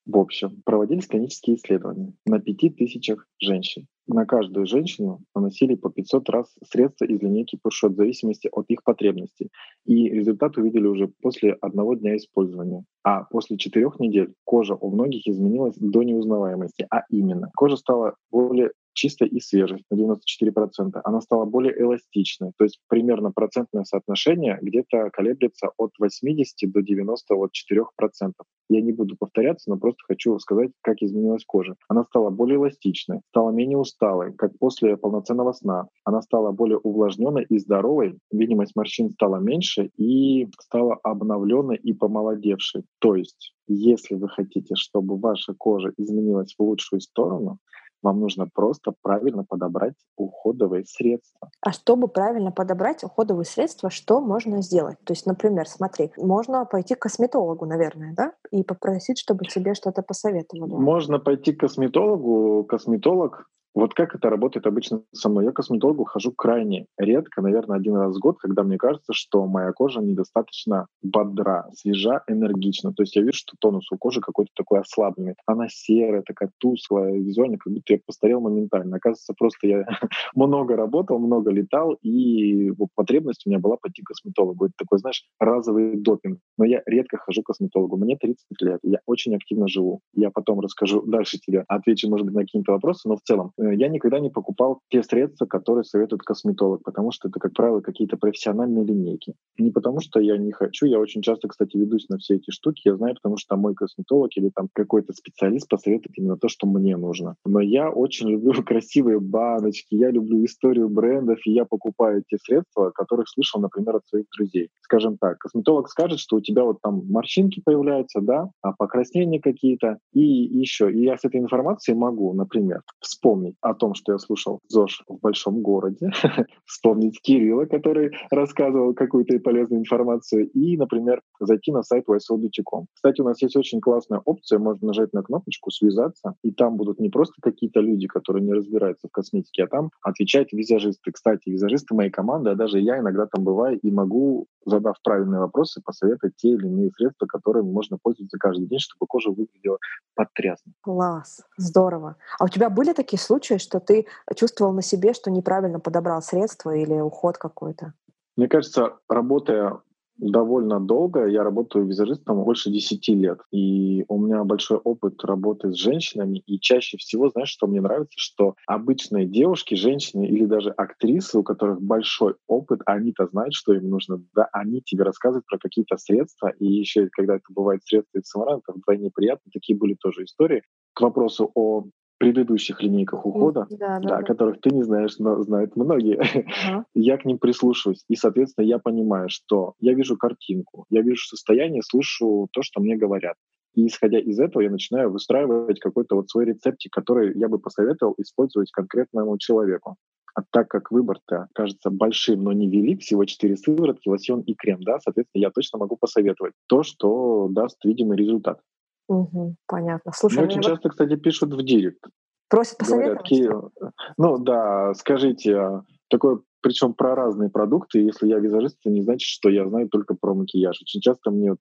В общем, проводились клинические исследования на пяти тысячах женщин. На каждую женщину наносили по 500 раз средства из линейки Пуршот в зависимости от их потребностей. И результат увидели уже после одного дня использования. А после четырех недель кожа у многих изменилась до неузнаваемости. А именно, кожа стала более чистой и свежей на 94%. Она стала более эластичной, то есть примерно процентное соотношение где-то колеблется от 80 до 94%. Я не буду повторяться, но просто хочу сказать, как изменилась кожа. Она стала более эластичной, стала менее усталой, как после полноценного сна. Она стала более увлажненной и здоровой, видимость морщин стала меньше и стала обновленной и помолодевшей. То есть, если вы хотите, чтобы ваша кожа изменилась в лучшую сторону, вам нужно просто правильно подобрать уходовые средства. А чтобы правильно подобрать уходовые средства, что можно сделать? То есть, например, смотри, можно пойти к косметологу, наверное, да, и попросить, чтобы тебе что-то посоветовали. Можно пойти к косметологу. Косметолог вот как это работает обычно со мной? Я к косметологу хожу крайне редко, наверное, один раз в год, когда мне кажется, что моя кожа недостаточно бодра, свежа, энергична. То есть я вижу, что тонус у кожи какой-то такой ослабленный. Она серая, такая тусклая, визуально, как будто я постарел моментально. Оказывается, просто я много работал, много летал, и потребность у меня была пойти к косметологу. Это такой, знаешь, разовый допинг. Но я редко хожу к косметологу. Мне 30 лет, я очень активно живу. Я потом расскажу дальше тебе, отвечу, может быть, на какие-то вопросы, но в целом я никогда не покупал те средства, которые советует косметолог, потому что это, как правило, какие-то профессиональные линейки. Не потому что я не хочу, я очень часто, кстати, ведусь на все эти штуки, я знаю, потому что мой косметолог или там какой-то специалист посоветует именно то, что мне нужно. Но я очень люблю красивые баночки, я люблю историю брендов, и я покупаю те средства, которых слышал, например, от своих друзей. Скажем так, косметолог скажет, что у тебя вот там морщинки появляются, да, а покраснения какие-то, и еще. И я с этой информацией могу, например, вспомнить о том, что я слушал ЗОЖ в большом городе, вспомнить Кирилла, который рассказывал какую-то полезную информацию, и, например, зайти на сайт ysoul.com. Кстати, у нас есть очень классная опция, можно нажать на кнопочку «Связаться», и там будут не просто какие-то люди, которые не разбираются в косметике, а там отвечать визажисты. Кстати, визажисты моей команды, а даже я иногда там бываю и могу, задав правильные вопросы, посоветовать те или иные средства, которыми можно пользоваться каждый день, чтобы кожа выглядела потрясно. Класс, здорово. А у тебя были такие случаи, что ты чувствовал на себе, что неправильно подобрал средства или уход какой-то? Мне кажется, работая довольно долго. Я работаю визажистом больше 10 лет. И у меня большой опыт работы с женщинами. И чаще всего, знаешь, что мне нравится, что обычные девушки, женщины или даже актрисы, у которых большой опыт, они-то знают, что им нужно. Да, они тебе рассказывают про какие-то средства. И еще, когда это бывает средства из самара, это вдвойне приятно. Такие были тоже истории. К вопросу о предыдущих линейках ухода, да, да, да, да. которых ты не знаешь, но знают многие, ага. я к ним прислушиваюсь. И, соответственно, я понимаю, что я вижу картинку, я вижу состояние, слышу то, что мне говорят. И исходя из этого я начинаю выстраивать какой-то вот свой рецептик, который я бы посоветовал использовать конкретному человеку. А так как выбор-то кажется большим, но не велик, всего 4 сыворотки, лосьон и крем, да, соответственно, я точно могу посоветовать то, что даст видимый результат. Угу, понятно. Слушай, Мне очень часто, кстати, пишут в директ. Просят посоветовать? Говорят, ну да, скажите, а такое причем про разные продукты. Если я визажист, это не значит, что я знаю только про макияж. Очень часто мне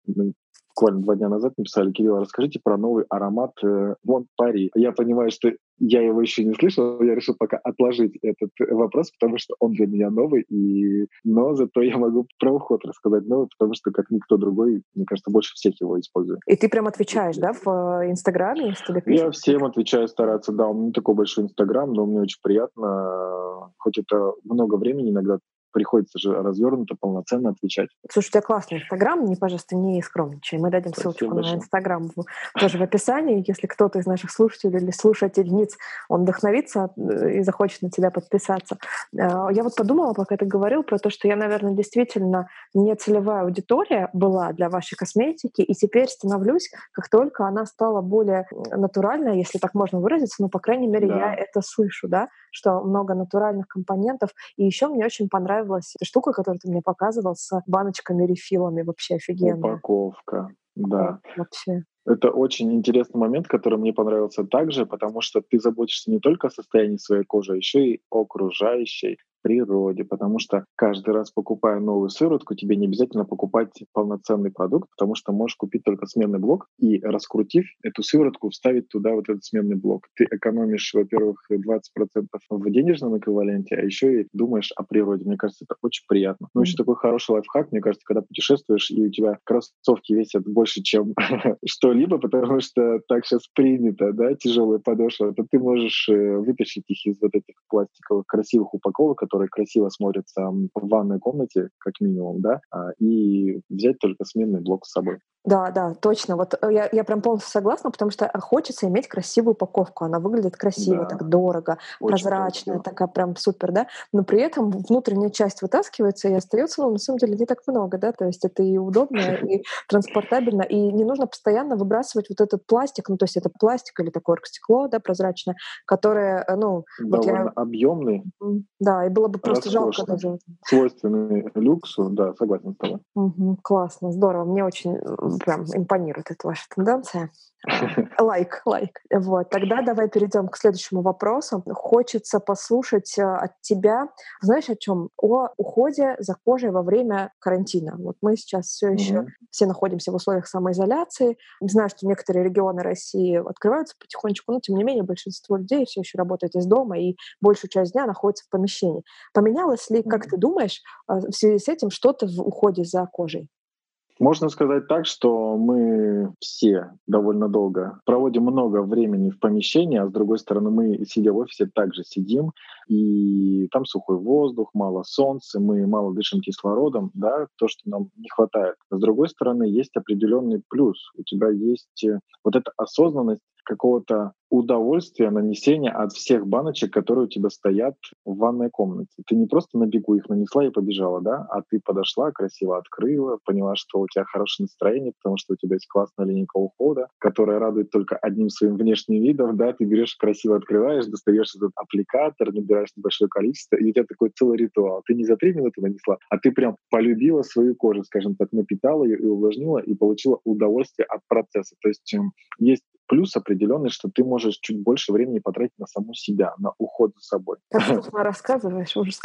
буквально два дня назад написали, Кирилл, расскажите про новый аромат э, Вон Пари. Я понимаю, что я его еще не слышал, я решил пока отложить этот вопрос, потому что он для меня новый, и... но зато я могу про уход рассказать новый, потому что как никто другой, мне кажется, больше всех его использует. И ты прям отвечаешь, да, в э, Инстаграме? Я всем отвечаю, стараться, да, у меня такой большой Инстаграм, но мне очень приятно, хоть это много времени иногда приходится же развернуто, полноценно отвечать. Слушай, у тебя классный Инстаграм, не, пожалуйста, не скромничай. Мы дадим Спасибо ссылочку большое. на Инстаграм тоже в описании. Если кто-то из наших слушателей или слушательниц, он вдохновится э, и захочет на тебя подписаться. Э, я вот подумала, пока ты говорил, про то, что я, наверное, действительно не целевая аудитория была для вашей косметики, и теперь становлюсь, как только она стала более натуральной, если так можно выразиться, ну, по крайней мере, да. я это слышу, да, что много натуральных компонентов. И еще мне очень понравилась эта штука, которую ты мне показывал с баночками, рефилами, вообще офигенно. Упаковка, да. Вообще. Это очень интересный момент, который мне понравился также, потому что ты заботишься не только о состоянии своей кожи, а еще и окружающей природе, потому что каждый раз, покупая новую сыворотку, тебе не обязательно покупать полноценный продукт, потому что можешь купить только сменный блок и, раскрутив эту сыворотку, вставить туда вот этот сменный блок. Ты экономишь, во-первых, 20% в денежном эквиваленте, а еще и думаешь о природе. Мне кажется, это очень приятно. Ну, еще такой хороший лайфхак, мне кажется, когда путешествуешь, и у тебя кроссовки весят больше, чем что-либо, потому что так сейчас принято, да, тяжелые подошвы, то ты можешь э, вытащить их из вот этих пластиковых красивых упаковок, которые красиво смотрятся в ванной комнате, как минимум, да, а, и взять только сменный блок с собой. Да, да, точно. Вот э, я, я прям полностью согласна, потому что хочется иметь красивую упаковку. Она выглядит красиво, да. так дорого, Очень прозрачная, красиво. такая прям супер, да. Но при этом внутренняя часть вытаскивается и остается, ну, на самом деле, не так много, да. То есть это и удобно, и транспортабельно, и не нужно постоянно выбрасывать вот этот пластик, ну, то есть это пластик или такое оргстекло, да, прозрачное, которое, э, ну... Довольно вот я... объемный. Да, и было бы просто жалко даже. Свойственный люксу, да, согласен с тобой. Угу, классно, здорово. Мне очень прям импонирует эта ваша тенденция. Лайк, лайк. Вот. Тогда давай перейдем к следующему вопросу. Хочется послушать э, от тебя, знаешь, о чем? О уходе за кожей во время карантина. Вот мы сейчас все еще mm-hmm. все находимся в условиях самоизоляции. Знаю, что некоторые регионы России открываются потихонечку, но тем не менее большинство людей все еще работает из дома и большую часть дня находится в помещении. Поменялось ли, как ты думаешь, э, в связи с этим что-то в уходе за кожей? Можно сказать так, что мы все довольно долго проводим много времени в помещении, а с другой стороны мы, сидя в офисе, также сидим, и там сухой воздух, мало солнца, мы мало дышим кислородом, да, то, что нам не хватает. С другой стороны, есть определенный плюс. У тебя есть э, вот эта осознанность какого-то удовольствия нанесения от всех баночек, которые у тебя стоят в ванной комнате. Ты не просто на бегу их нанесла и побежала, да, а ты подошла, красиво открыла, поняла, что у тебя хорошее настроение, потому что у тебя есть классная линейка ухода, которая радует только одним своим внешним видом, да, ты берешь, красиво открываешь, достаешь этот аппликатор, набираешь небольшое количество, и у тебя такой целый ритуал. Ты не за три минуты нанесла, а ты прям полюбила свою кожу, скажем так, напитала ее и увлажнила, и получила удовольствие от процесса. То есть эм, есть плюс определенный, что ты можешь чуть больше времени потратить на саму себя, на уход за собой. Как вкусно рассказываешь, ужас.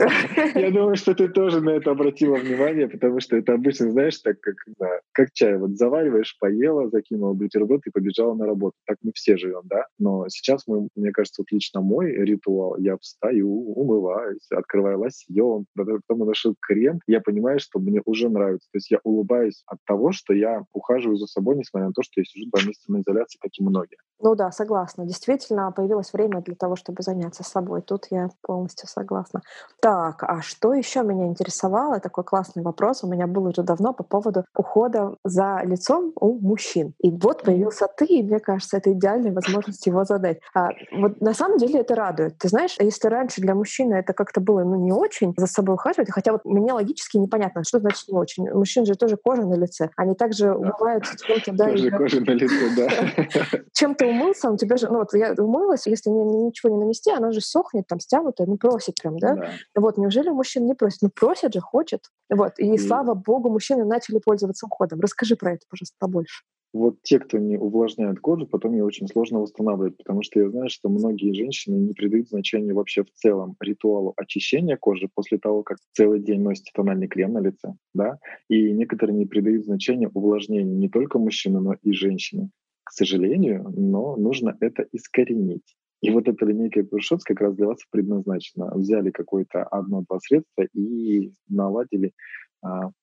Я думаю, что ты тоже на это обратила внимание, потому что это обычно, знаешь, так как, да, как чай. Вот завариваешь, поела, закинула бутерброд и побежала на работу. Так мы все живем, да? Но сейчас мы, мне кажется, вот лично мой ритуал, я встаю, умываюсь, открываю лосьон, потом наношу крем, я понимаю, что мне уже нравится. То есть я улыбаюсь от того, что я ухаживаю за собой, несмотря на то, что я сижу два месяца на изоляции, как и многие. Ну да, согласна. Действительно, появилось время для того, чтобы заняться собой. Тут я полностью согласна. Так, а что еще меня интересовало? Такой классный вопрос у меня был уже давно по поводу ухода за лицом у мужчин. И вот появился ты, и мне кажется, это идеальная возможность его задать. А, вот на самом деле это радует. Ты знаешь, если раньше для мужчины это как-то было ну, не очень за собой ухаживать, хотя вот мне логически непонятно, что значит не очень. У мужчин же тоже кожа на лице. Они также умываются чем-то, да. Тоже кожа на лице, да. Чем ты умылся, у тебя же, ну вот я умылась, если мне ничего не нанести, она же сохнет, там, стянутая, ну просит прям, да? да. Вот, неужели мужчин не просит? Ну просят же, хочет. Вот, и, и слава богу, мужчины начали пользоваться уходом. Расскажи про это, пожалуйста, побольше вот те, кто не увлажняет кожу, потом ее очень сложно восстанавливать, потому что я знаю, что многие женщины не придают значения вообще в целом ритуалу очищения кожи после того, как целый день носите тональный крем на лице, да, и некоторые не придают значения увлажнению не только мужчины, но и женщины к сожалению, но нужно это искоренить. И вот эта линейка Pure как раз для вас предназначена. Взяли какое-то одно-два средства и наладили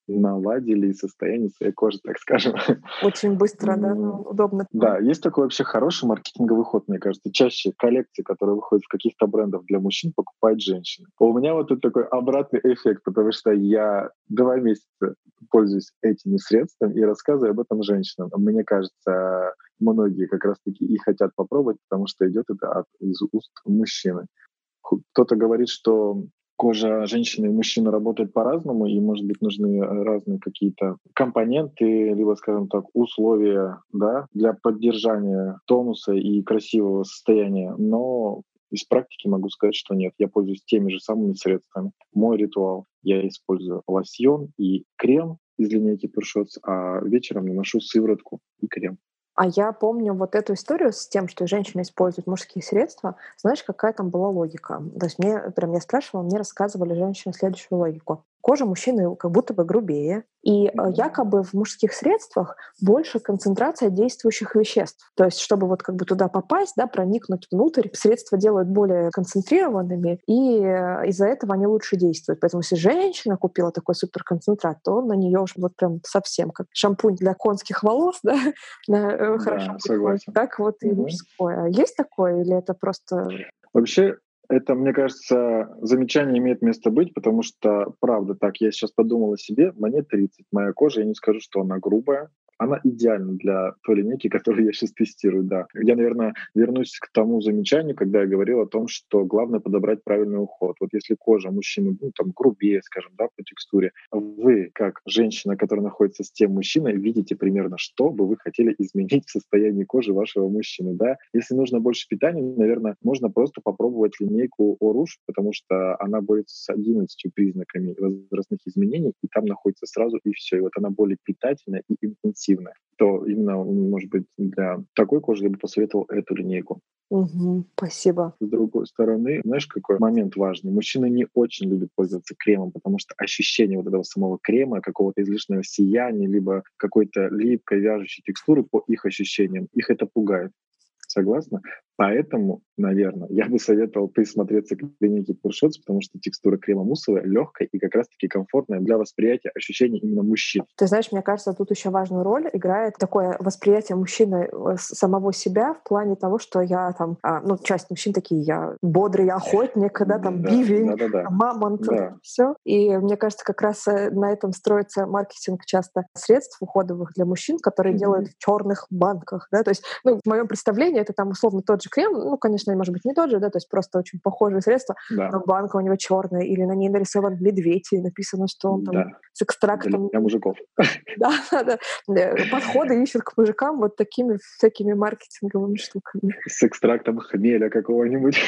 наладили состояние своей кожи, так скажем. Очень быстро, да, удобно. Да, есть такой вообще хороший маркетинговый ход, мне кажется. Чаще коллекции, которые выходят в каких-то брендах для мужчин, покупают женщины. У меня вот тут такой обратный эффект, потому что я два месяца пользуюсь этими средствами и рассказываю об этом женщинам. Мне кажется, многие как раз-таки и хотят попробовать, потому что идет это от, из уст мужчины. Кто-то говорит, что кожа женщины и мужчины работает по-разному, и, может быть, нужны э, разные какие-то компоненты, либо, скажем так, условия да, для поддержания тонуса и красивого состояния. Но из практики могу сказать, что нет. Я пользуюсь теми же самыми средствами. Мой ритуал. Я использую лосьон и крем из линейки Pure а вечером наношу сыворотку и крем. А я помню вот эту историю с тем, что женщины используют мужские средства. Знаешь, какая там была логика? То есть мне, прям я спрашивала, мне рассказывали женщины следующую логику кожа мужчины как будто бы грубее. И mm-hmm. якобы в мужских средствах больше концентрация действующих веществ. То есть, чтобы вот как бы туда попасть, да, проникнуть внутрь, средства делают более концентрированными, и э, из-за этого они лучше действуют. Поэтому если женщина купила такой суперконцентрат, то на нее уж вот прям совсем как шампунь для конских волос, да, на, э, да хорошо согласен. Так вот и мужское. Есть такое или это просто... Вообще, это, мне кажется, замечание имеет место быть, потому что, правда, так, я сейчас подумал о себе, мне 30, моя кожа, я не скажу, что она грубая, она идеальна для той линейки, которую я сейчас тестирую, да. Я, наверное, вернусь к тому замечанию, когда я говорил о том, что главное подобрать правильный уход. Вот если кожа мужчины, ну, там, грубее, скажем, да, по текстуре, вы, как женщина, которая находится с тем мужчиной, видите примерно, что бы вы хотели изменить в состоянии кожи вашего мужчины, да. Если нужно больше питания, наверное, можно просто попробовать линейку Оруш, потому что она борется с 11 признаками возрастных изменений, и там находится сразу и все. И вот она более питательная и интенсивная агрессивная, то именно, может быть, для такой кожи я бы посоветовал эту линейку. Угу, спасибо. С другой стороны, знаешь, какой момент важный? Мужчины не очень любят пользоваться кремом, потому что ощущение вот этого самого крема, какого-то излишнего сияния, либо какой-то липкой, вяжущей текстуры по их ощущениям, их это пугает. Согласна? Поэтому, наверное, я бы советовал присмотреться к линейке Pure потому что текстура крема муссовая, легкая и как раз-таки комфортная для восприятия ощущений именно мужчин. Ты знаешь, мне кажется, тут еще важную роль играет такое восприятие мужчины э, самого себя в плане того, что я там, а, ну, часть мужчин такие, я бодрый охотник, да, там, да, бивень, да, да, да. мамонт, да. все. И мне кажется, как раз э, на этом строится маркетинг часто средств уходовых для мужчин, которые mm-hmm. делают в черных банках, да, то есть, ну, в моем представлении это там условно тот же крем, ну, конечно, может быть, не тот же, да, то есть просто очень похожие средства, да. но банка у него черная, или на ней нарисован медведь, и написано, что он там да. с экстрактом... Для мужиков. Да, да, да. Подходы ищут к мужикам вот такими всякими маркетинговыми штуками. С экстрактом хмеля какого-нибудь.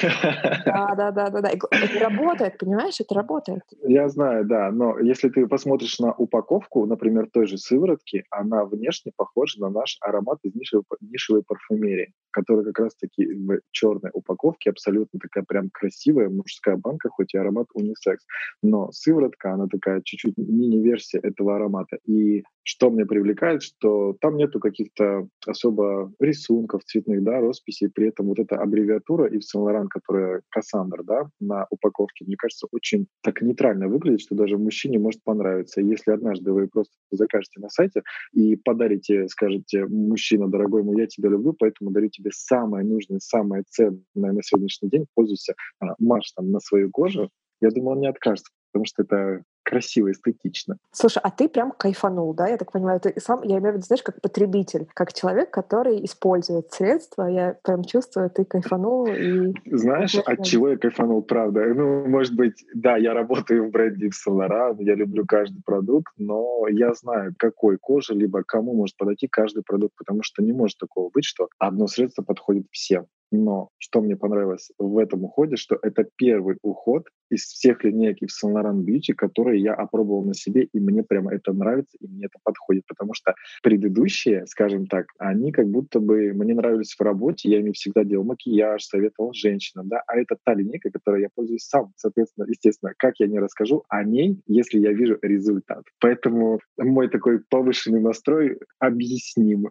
Да, да, да, да, да. Это работает, понимаешь, это работает. Я знаю, да, но если ты посмотришь на упаковку, например, той же сыворотки, она внешне похожа на наш аромат из нишевой, нишевой парфюмерии, который как раз-таки в черной упаковке, абсолютно такая прям красивая мужская банка, хоть и аромат унисекс. Но сыворотка, она такая чуть-чуть мини-версия этого аромата. И что мне привлекает, что там нету каких-то особо рисунков цветных, да, росписей, при этом вот эта аббревиатура и Saint Laurent, которая Кассандр, да, на упаковке, мне кажется, очень так нейтрально выглядит, что даже мужчине может понравиться. Если однажды вы просто закажете на сайте и подарите, скажете, мужчина, дорогой мой, я тебя люблю, поэтому дарю самое нужное, самое ценное на сегодняшний день, пользуйся, а, марш там на свою кожу, я думаю, он не откажется, потому что это красиво, эстетично. Слушай, а ты прям кайфанул, да? Я так понимаю, ты сам, я имею в виду, знаешь, как потребитель, как человек, который использует средства, я прям чувствую, ты кайфанул и... Знаешь, от чего я кайфанул, правда? Ну, может быть, да, я работаю в бренде Saint я люблю каждый продукт, но я знаю, какой коже, либо кому может подойти каждый продукт, потому что не может такого быть, что одно средство подходит всем. Но что мне понравилось в этом уходе, что это первый уход из всех линеек в Laurent Beauty, которые я опробовал на себе, и мне прямо это нравится, и мне это подходит, потому что предыдущие, скажем так, они как будто бы мне нравились в работе, я ими всегда делал макияж, советовал женщинам, да, а это та линейка, которой я пользуюсь сам, соответственно, естественно, как я не расскажу о ней, если я вижу результат. Поэтому мой такой повышенный настрой объясним.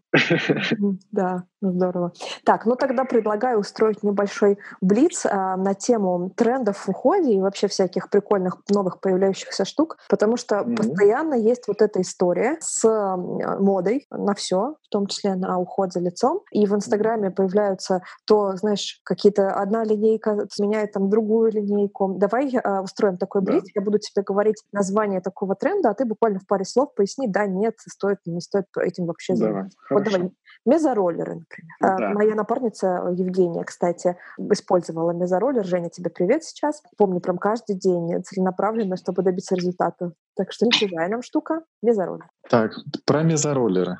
Да, здорово. Так, ну тогда предлагаю устроить небольшой блиц а, на тему трендов в уходе и вообще всяких прикольных новых появляющихся штук, потому что mm-hmm. постоянно есть вот эта история с модой на все, в том числе на уход за лицом. И в Инстаграме появляются то, знаешь, какие-то одна линейка сменяет там другую линейку. Давай э, устроим такой блиц, да. я буду тебе говорить название такого тренда, а ты буквально в паре слов поясни, да, нет, стоит, не стоит этим вообще заниматься. Вот давай. Мезороллеры, например. Да. А, моя напарница Евгения, кстати, использовала мезороллер. Женя, тебе привет сейчас. Помню прям каждый день целенаправленно, чтобы добиться результата. Так что не нам штука — мезороллер. Так, про мезороллеры.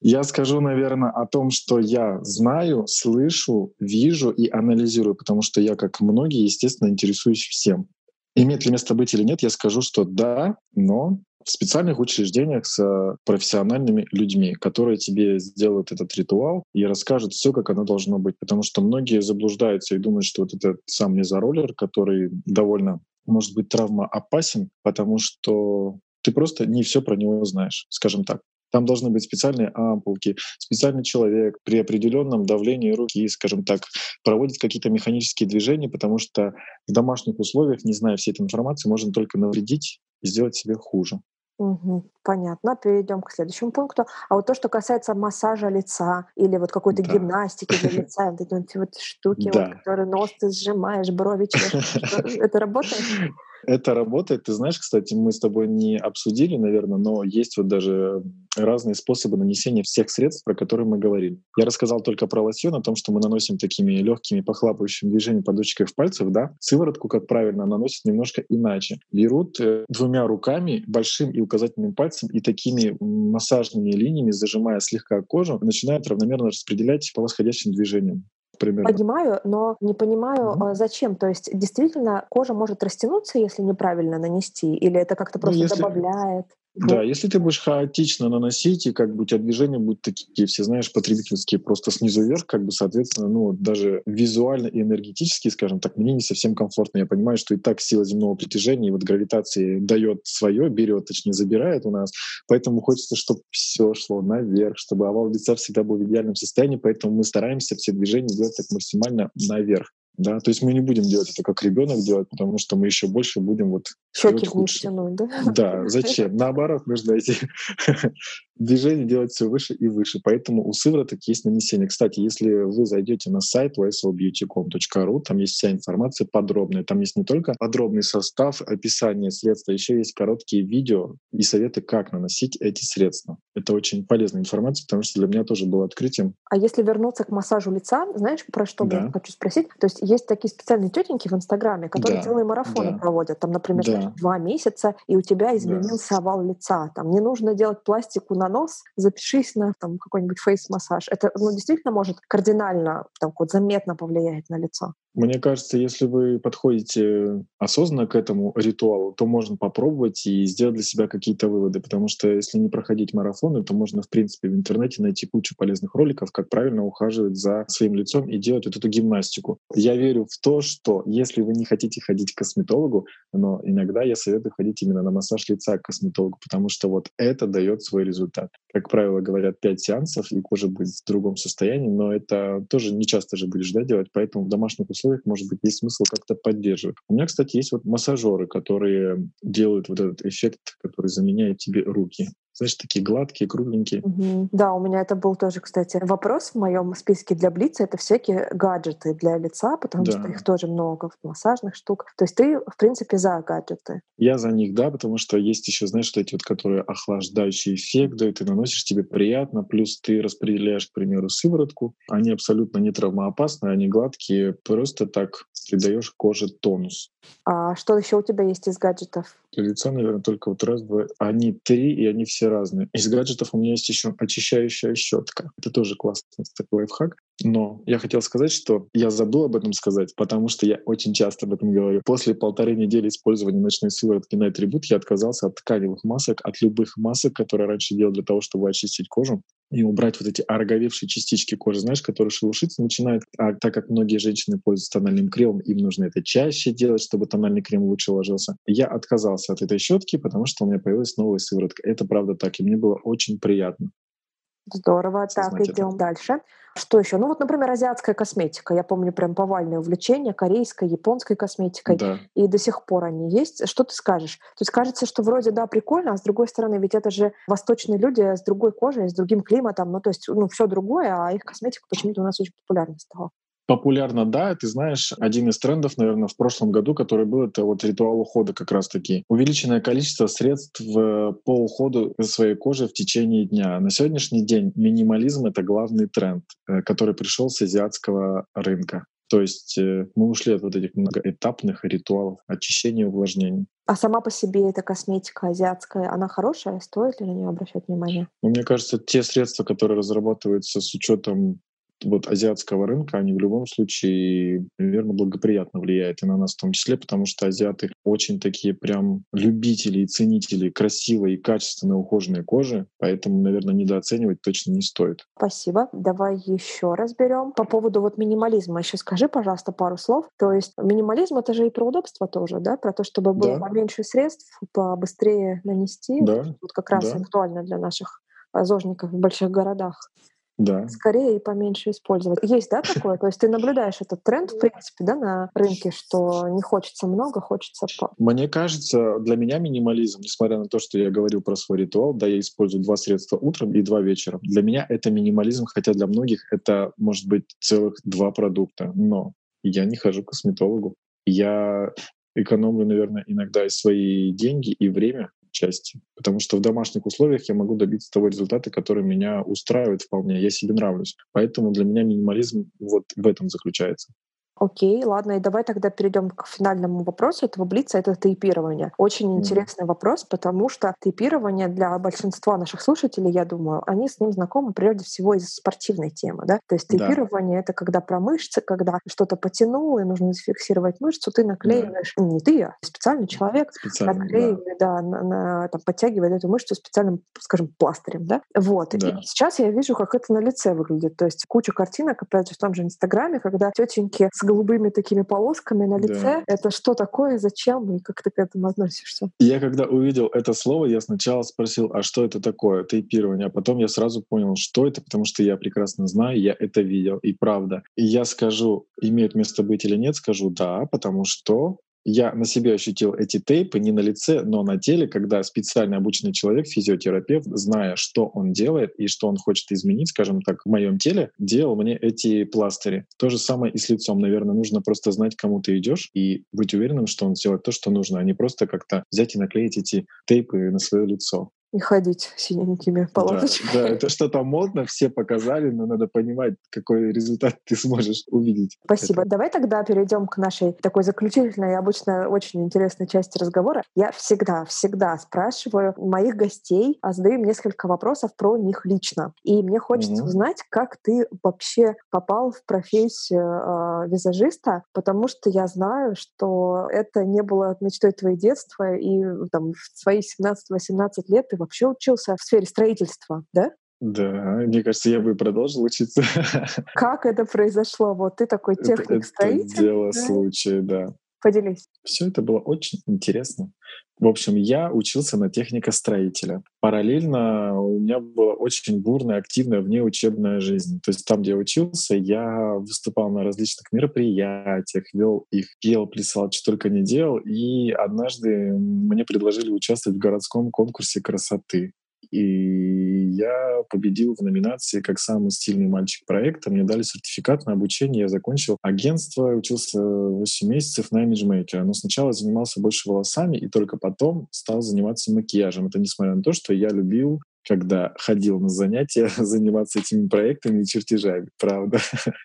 Я скажу, наверное, о том, что я знаю, слышу, вижу и анализирую, потому что я, как многие, естественно, интересуюсь всем. Имеет ли место быть или нет, я скажу, что да, но в специальных учреждениях с профессиональными людьми, которые тебе сделают этот ритуал и расскажут все, как оно должно быть. Потому что многие заблуждаются и думают, что вот этот сам мезороллер, который довольно может быть травма опасен, потому что ты просто не все про него знаешь, скажем так. Там должны быть специальные ампулки, специальный человек при определенном давлении руки, скажем так, проводит какие-то механические движения, потому что в домашних условиях, не зная всей этой информации, можно только навредить и сделать себе хуже. Угу, понятно. Перейдем к следующему пункту. А вот то, что касается массажа лица или вот какой-то да. гимнастики для лица, вот эти вот штуки, да. вот, которые нос ты сжимаешь, брови это работает? Это работает. Ты знаешь, кстати, мы с тобой не обсудили, наверное, но есть вот даже разные способы нанесения всех средств, про которые мы говорили. Я рассказал только про лосьон, о том, что мы наносим такими легкими похлапывающими движениями подушечкой пальцев, да. Сыворотку, как правильно, наносят немножко иначе. Берут э, двумя руками, большим и указательным пальцем, и такими массажными линиями, зажимая слегка кожу, начинают равномерно распределять по восходящим движениям примерно. Понимаю, но не понимаю, mm-hmm. зачем. То есть действительно кожа может растянуться, если неправильно нанести, или это как-то ну, просто ну, если... добавляет? Да, если ты будешь хаотично наносить, и как бы у тебя движения будут такие, все знаешь, потребительские, просто снизу вверх, как бы, соответственно, ну, даже визуально и энергетически, скажем так, мне не совсем комфортно. Я понимаю, что и так сила земного притяжения и вот гравитации дает свое, берет, точнее, забирает у нас. Поэтому хочется, чтобы все шло наверх, чтобы овал лица всегда был в идеальном состоянии, поэтому мы стараемся все движения делать так максимально наверх. Да, то есть мы не будем делать это как ребенок делать, потому что мы еще больше будем вот щеки вниз тянуть, да? Да, зачем? Наоборот, нужно эти движения делать все выше и выше. Поэтому у сывороток есть нанесение. Кстати, если вы зайдете на сайт yslbeautycom.ru, там есть вся информация подробная. Там есть не только подробный состав, описание средства, еще есть короткие видео и советы, как наносить эти средства. Это очень полезная информация, потому что для меня тоже было открытием. А если вернуться к массажу лица, знаешь, про что да. я хочу спросить? То есть есть такие специальные тетеньки в Инстаграме, которые да. целые марафоны да. проводят. Там, например, да. два месяца, и у тебя изменился да. овал лица. Там не нужно делать пластику на нос, запишись на там, какой-нибудь фейс-массаж. Это ну, действительно может кардинально, там, вот, заметно повлиять на лицо. Мне кажется, если вы подходите осознанно к этому ритуалу, то можно попробовать и сделать для себя какие-то выводы, потому что если не проходить марафоны, то можно, в принципе, в интернете найти кучу полезных роликов, как правильно ухаживать за своим лицом и делать вот эту гимнастику. Я верю в то, что если вы не хотите ходить к косметологу, но иногда я советую ходить именно на массаж лица к косметологу, потому что вот это дает свой результат. Как правило, говорят 5 сеансов, и кожа будет в другом состоянии, но это тоже не часто же будешь да, делать, поэтому в домашних условиях может быть, есть смысл как-то поддерживать. У меня, кстати, есть вот массажеры, которые делают вот этот эффект, который заменяет тебе руки знаешь, такие гладкие, кругленькие. Угу. Да, у меня это был тоже, кстати, вопрос в моем списке для Блица. Это всякие гаджеты для лица, потому да. что их тоже много, массажных штук. То есть ты, в принципе, за гаджеты? Я за них, да, потому что есть еще, знаешь, что эти вот, которые охлаждающий эффект дают, ты наносишь, тебе приятно, плюс ты распределяешь, к примеру, сыворотку. Они абсолютно не травмоопасны, они гладкие, просто так придаешь коже тонус. А что еще у тебя есть из гаджетов? Лица, наверное, только вот раз, два. Они три, и они все разные. Из гаджетов у меня есть еще очищающая щетка. Это тоже классный такой лайфхак. Но я хотел сказать, что я забыл об этом сказать, потому что я очень часто об этом говорю. После полторы недели использования ночной сыворотки на атрибут я отказался от тканевых масок, от любых масок, которые раньше делал для того, чтобы очистить кожу и убрать вот эти ороговевшие частички кожи, знаешь, которые шелушиться начинают. А так как многие женщины пользуются тональным кремом, им нужно это чаще делать, чтобы тональный крем лучше ложился. Я отказался от этой щетки, потому что у меня появилась новая сыворотка. Это правда так, и мне было очень приятно. Здорово. Так, идем это. дальше. Что еще? Ну вот, например, азиатская косметика. Я помню прям повальное увлечение корейской, японской косметикой. Да. И до сих пор они есть. Что ты скажешь? То есть кажется, что вроде, да, прикольно, а с другой стороны, ведь это же восточные люди с другой кожей, с другим климатом. Ну то есть, ну все другое, а их косметика почему-то у нас очень популярна стала. Популярно, да. Ты знаешь, один из трендов, наверное, в прошлом году, который был, это вот ритуал ухода как раз-таки. Увеличенное количество средств по уходу своей кожи в течение дня. На сегодняшний день минимализм — это главный тренд, э, который пришел с азиатского рынка. То есть э, мы ушли от вот этих многоэтапных ритуалов очищения и увлажнения. А сама по себе эта косметика азиатская, она хорошая? Стоит ли на нее обращать внимание? Ну, мне кажется, те средства, которые разрабатываются с учетом вот азиатского рынка, они в любом случае, наверное, благоприятно влияют и на нас в том числе, потому что азиаты очень такие прям любители и ценители красивой и качественно ухоженной кожи, поэтому, наверное, недооценивать точно не стоит. Спасибо. Давай еще разберем. По поводу вот минимализма еще скажи, пожалуйста, пару слов. То есть минимализм — это же и про удобство тоже, да? Про то, чтобы было да. поменьше средств, побыстрее нанести. Да. Вот как раз да. актуально для наших зожников в больших городах да. скорее и поменьше использовать. Есть, да, такое? То есть ты наблюдаешь этот тренд, в принципе, да, на рынке, что не хочется много, хочется по... Мне кажется, для меня минимализм, несмотря на то, что я говорил про свой ритуал, да, я использую два средства утром и два вечером. Для меня это минимализм, хотя для многих это может быть целых два продукта. Но я не хожу к косметологу. Я экономлю, наверное, иногда и свои деньги, и время части. Потому что в домашних условиях я могу добиться того результата, который меня устраивает вполне. Я себе нравлюсь. Поэтому для меня минимализм вот в этом заключается. Окей, ладно, и давай тогда перейдем к финальному вопросу этого блица, это тейпирование. Очень mm. интересный вопрос, потому что тейпирование для большинства наших слушателей, я думаю, они с ним знакомы прежде всего из спортивной темы, да? То есть тейпирование да. — это когда про мышцы, когда что-то потянул, и нужно зафиксировать мышцу, ты наклеиваешь, да. не ты, а специальный человек специально, наклеивает, да, да на, на, там, подтягивает эту мышцу специальным, скажем, пластырем, да? Вот. Да. И сейчас я вижу, как это на лице выглядит. То есть куча картинок, опять же, в том же Инстаграме, когда тетеньки с голубыми такими полосками на лице. Да. Это что такое, зачем и как ты к этому относишься? Я когда увидел это слово, я сначала спросил, а что это такое, тейпирование, а потом я сразу понял, что это, потому что я прекрасно знаю, я это видел, и правда. И я скажу, имеет место быть или нет, скажу да, потому что я на себе ощутил эти тейпы не на лице, но на теле, когда специально обученный человек, физиотерапевт, зная, что он делает и что он хочет изменить, скажем так, в моем теле, делал мне эти пластыри. То же самое и с лицом. Наверное, нужно просто знать, кому ты идешь и быть уверенным, что он сделает то, что нужно, а не просто как-то взять и наклеить эти тейпы на свое лицо не ходить синенькими полосочками. Да, да, это что-то модно, все показали, но надо понимать, какой результат ты сможешь увидеть. Спасибо. Это. Давай тогда перейдем к нашей такой заключительной, обычно очень интересной части разговора. Я всегда, всегда спрашиваю моих гостей, а задаю им несколько вопросов про них лично. И мне хочется угу. узнать, как ты вообще попал в профессию э, визажиста, потому что я знаю, что это не было мечтой твоего детства, и там в свои 17-18 лет ты вообще учился в сфере строительства, да? Да, мне кажется, я бы продолжил учиться. Как это произошло? Вот ты такой техник-строитель. Это дело да? случая, да. Поделись. Все это было очень интересно. В общем, я учился на техника-строителя. Параллельно у меня была очень бурная, активная внеучебная жизнь. То есть там, где я учился, я выступал на различных мероприятиях, вел их, пел, плясал, что только не делал. И однажды мне предложили участвовать в городском конкурсе красоты. И я победил в номинации как самый стильный мальчик проекта. Мне дали сертификат на обучение. Я закончил агентство, учился 8 месяцев на имиджмейкера. Но сначала занимался больше волосами и только потом стал заниматься макияжем. Это несмотря на то, что я любил когда ходил на занятия заниматься этими проектами и чертежами, правда.